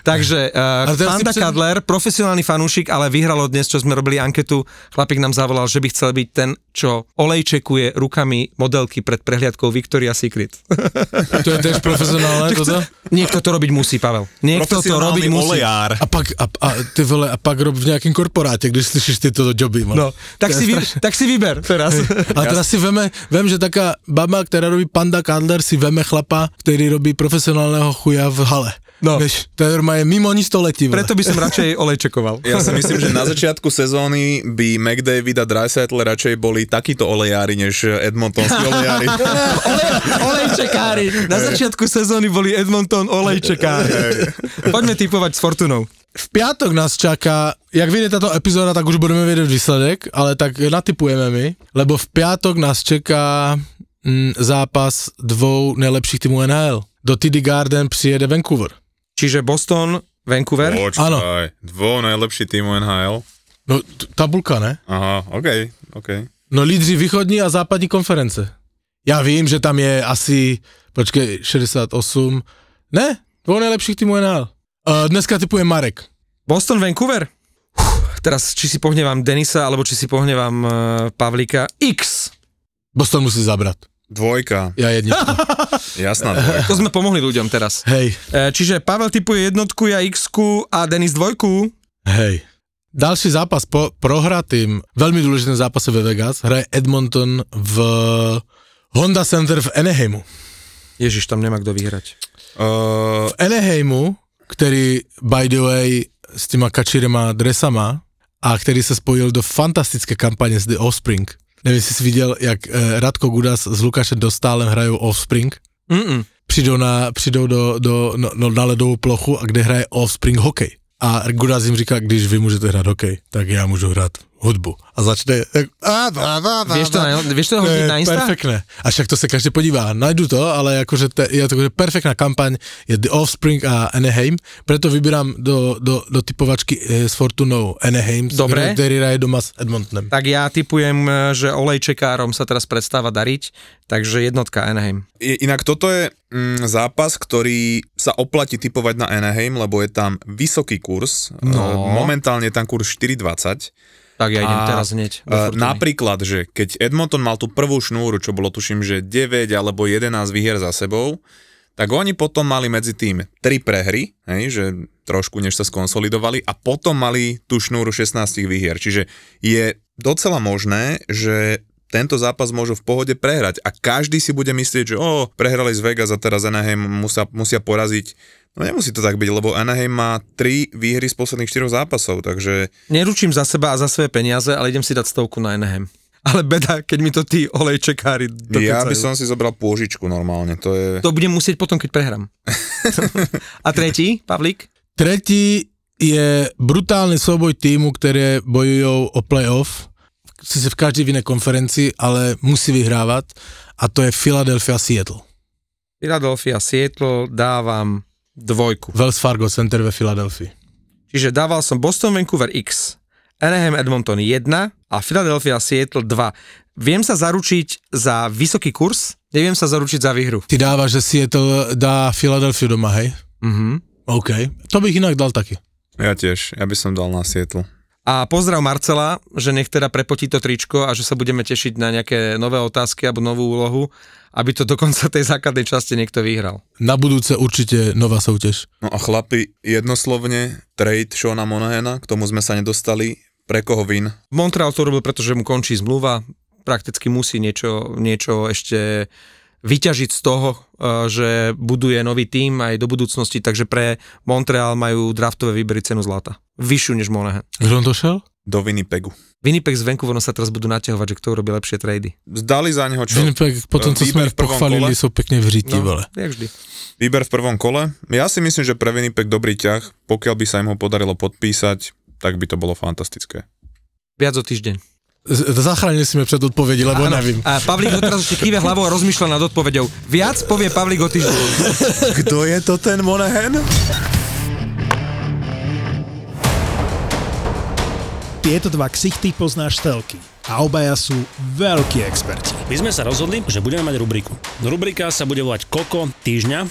[SPEAKER 3] Takže uh, Panda
[SPEAKER 2] před-
[SPEAKER 3] Kadler, profesionálny fanúšik, ale vyhralo dnes, čo sme robili anketu, chlapík nám zavolal, že by chcel byť ten, čo olejčekuje rukami modelky pred prehliadkou Victoria's Secret.
[SPEAKER 2] To je tež profesionálne toto?
[SPEAKER 3] Niekto to robiť musí, Pavel. Niekto to robiť musí.
[SPEAKER 4] olejár.
[SPEAKER 2] A pak, a, a ty vole, a pak rob v nějakém korporátě, když slyšíš tyto joby.
[SPEAKER 3] No, tak si, vy, tak si vyber teraz.
[SPEAKER 2] A teraz si veme, vem, že taká baba, která robí Panda Kadler, si veme chlapa, který robí profesionálneho chuja v hale.
[SPEAKER 3] No.
[SPEAKER 2] Vieš, to je normálne mimo ní století. vole.
[SPEAKER 3] Preto by som radšej olejčekoval.
[SPEAKER 4] Ja si myslím, že na začiatku sezóny by McDavid a Dreisaitl radšej boli takíto olejári, než edmontonskí olejári.
[SPEAKER 3] Olej, olejčekári. Na začiatku sezóny boli Edmonton olejčekári. Poďme typovať s Fortunou.
[SPEAKER 2] V piatok nás čaká, jak vyjde táto epizóda, tak už budeme vedieť výsledek, ale tak natypujeme my, lebo v piatok nás čeká mm, zápas dvou nejlepších týmů NHL. Do TD Garden přijede Vancouver.
[SPEAKER 3] Čiže Boston, Vancouver.
[SPEAKER 2] Áno.
[SPEAKER 4] Počkaj, dvo najlepší týmu NHL.
[SPEAKER 2] No, t- tabulka, ne?
[SPEAKER 4] Aha, OK, OK.
[SPEAKER 2] No lídři východní a západní konference. Já vím, že tam je asi, počkej, 68, ne, dvou nejlepších týmů NHL. Uh, dneska typuje Marek.
[SPEAKER 3] Boston, Vancouver. Uf, teraz, či si pohnevám Denisa, alebo či si pohnevám uh, Pavlíka. X.
[SPEAKER 2] Boston musí zabrat.
[SPEAKER 4] Dvojka,
[SPEAKER 2] Ja jednička.
[SPEAKER 4] jasná dvojka.
[SPEAKER 3] To sme pomohli ľuďom teraz.
[SPEAKER 2] hej,
[SPEAKER 3] E, čiže Pavel typuje jednotku, ja x a Denis dvojku.
[SPEAKER 2] hej. Další zápas po prohratým, veľmi dôležitým zápase ve Vegas, hraje Edmonton v Honda Center v Anaheimu.
[SPEAKER 3] Ježiš, tam nemá kto vyhrať.
[SPEAKER 4] Uh,
[SPEAKER 2] V Anaheimu, který by the way s těma kačirema dresama a který se spojil do fantastické kampaně s The Offspring. Jestli jsi viděl, jak eh, Radko Gudas s Lukášem Dostálem hrajou Offspring.
[SPEAKER 3] Mm-mm.
[SPEAKER 2] Přijdou, na, přijdou do, do, no, no, na ledovou plochu a kde hraje Offspring hokej. A Gudas jim říká, když vy můžete hrát hokej, tak já můžu hrát hudbu. A začne... a, a, a, a,
[SPEAKER 3] Vieš to, na, vieš to
[SPEAKER 2] je
[SPEAKER 3] na Insta?
[SPEAKER 2] perfektné. A však to se každý podívá. Najdu to, ale akože te, je to akože perfektná kampaň, je The Offspring a Anaheim, preto vybírám do, do, do typovačky eh, s Fortunou Anaheim,
[SPEAKER 3] Dobre.
[SPEAKER 2] ktorý hraje doma s Edmontonem.
[SPEAKER 3] Tak ja typujem, e, že olejčekárom sa teraz prestáva dariť, takže jednotka Anaheim.
[SPEAKER 4] Inak toto je mm, zápas, ktorý sa oplatí typovať na Anaheim, lebo je tam vysoký kurz.
[SPEAKER 3] No.
[SPEAKER 4] E, Momentálne je tam kurz 4,20.
[SPEAKER 3] Tak ja idem
[SPEAKER 4] A,
[SPEAKER 3] teraz hneď.
[SPEAKER 4] e,
[SPEAKER 3] Fortuny.
[SPEAKER 4] Napríklad, že keď Edmonton mal tú prvú šnúru, čo bolo tuším, že 9 alebo 11 výhier za sebou, tak oni potom mali medzi tým 3 prehry, hej, že trošku než sa skonsolidovali a potom mali tú šnúru 16 výhier. Čiže je docela možné, že tento zápas môžu v pohode prehrať a každý si bude myslieť, že o, prehrali z Vegas a teraz Anaheim musia, musia poraziť. No nemusí to tak byť, lebo Anaheim má 3 výhry z posledných 4 zápasov, takže
[SPEAKER 3] Neručím za seba a za svoje peniaze, ale idem si dať stovku na Anaheim. Ale beda, keď mi to tí olejčekári
[SPEAKER 4] ja
[SPEAKER 3] dokecajú.
[SPEAKER 4] by som si zobral pôžičku normálne, to je...
[SPEAKER 3] To budem musieť potom, keď prehrám. a tretí, Pavlík?
[SPEAKER 2] Tretí je brutálny souboj týmu, ktoré bojujú o playoff, sice v každej inej konferencii, ale musí vyhrávať a to je Philadelphia Seattle.
[SPEAKER 3] Philadelphia, Seattle dávam dvojku.
[SPEAKER 2] Wells Fargo Center ve Filadelfii.
[SPEAKER 3] Čiže dával som Boston, Vancouver X, Anaheim, Edmonton 1 a Philadelphia, Seattle 2. Viem sa zaručiť za vysoký kurz, neviem sa zaručiť za výhru.
[SPEAKER 2] Ty dávaš, že Seattle dá Philadelphia doma, hej?
[SPEAKER 3] Mhm.
[SPEAKER 2] OK. To bych inak dal taky.
[SPEAKER 4] Ja tiež, ja by som dal na Seattle.
[SPEAKER 3] A pozdrav Marcela, že nech teda prepotí to tričko a že sa budeme tešiť na nejaké nové otázky alebo novú úlohu, aby to do konca tej základnej časti niekto vyhral.
[SPEAKER 2] Na budúce určite nová súťaž.
[SPEAKER 4] No a chlapi, jednoslovne, trade Shona Monahena, k tomu sme sa nedostali, pre koho vin?
[SPEAKER 3] Montreal to robil, pretože mu končí zmluva, prakticky musí niečo, niečo ešte vyťažiť z toho, eh, že buduje nový tím aj do budúcnosti, takže pre Montreal majú draftové výbery cenu zlata. Vyššiu než Monahan.
[SPEAKER 2] On to šel?
[SPEAKER 4] Do Winnipegu.
[SPEAKER 3] Winnipeg s Vancouverom sa teraz budú naťahovať, že kto urobí lepšie trady.
[SPEAKER 4] Zdali za neho čo?
[SPEAKER 2] Winnipeg, potom co sme pochválili,
[SPEAKER 4] kole?
[SPEAKER 2] sú pekne v říti, vole.
[SPEAKER 3] jak vždy.
[SPEAKER 4] Výber v prvom kole? Ja si myslím, že pre Winnipeg dobrý ťah. Pokiaľ by sa im ho podarilo podpísať, tak by to bolo fantastické.
[SPEAKER 3] Viac o týždeň.
[SPEAKER 2] Zachránili si mi před odpovedí, lebo
[SPEAKER 3] Áno.
[SPEAKER 2] nevím.
[SPEAKER 3] A Pavlík doteraz ešte kýve hlavou a rozmýšľa nad odpovedou. Viac povie Pavlík o týždeň.
[SPEAKER 4] Kto je to ten Monahan?
[SPEAKER 5] Tieto dva ksichty poznáš telky a obaja sú veľkí experti.
[SPEAKER 6] My sme sa rozhodli, že budeme mať rubriku. Rubrika sa bude volať Koko týždňa.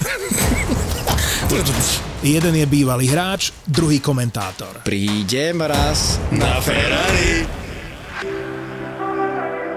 [SPEAKER 5] Jeden je bývalý hráč, druhý komentátor.
[SPEAKER 7] Prídem raz.
[SPEAKER 6] Na Ferrari.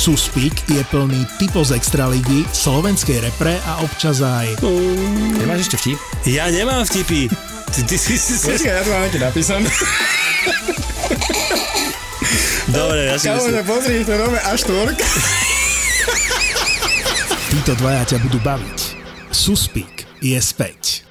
[SPEAKER 5] Suspík je plný typo z extraligy, slovenskej repre a občas aj
[SPEAKER 7] Nemáš ešte vtip?
[SPEAKER 6] Ja nemám vtipy. Ty, ty si si... si...
[SPEAKER 7] ja to mám ti napísané.
[SPEAKER 6] Dobre, ja si myslím.
[SPEAKER 7] pozri, to nové až tvorka.
[SPEAKER 5] títo dvaja ťa budú baviť. Suspík je späť.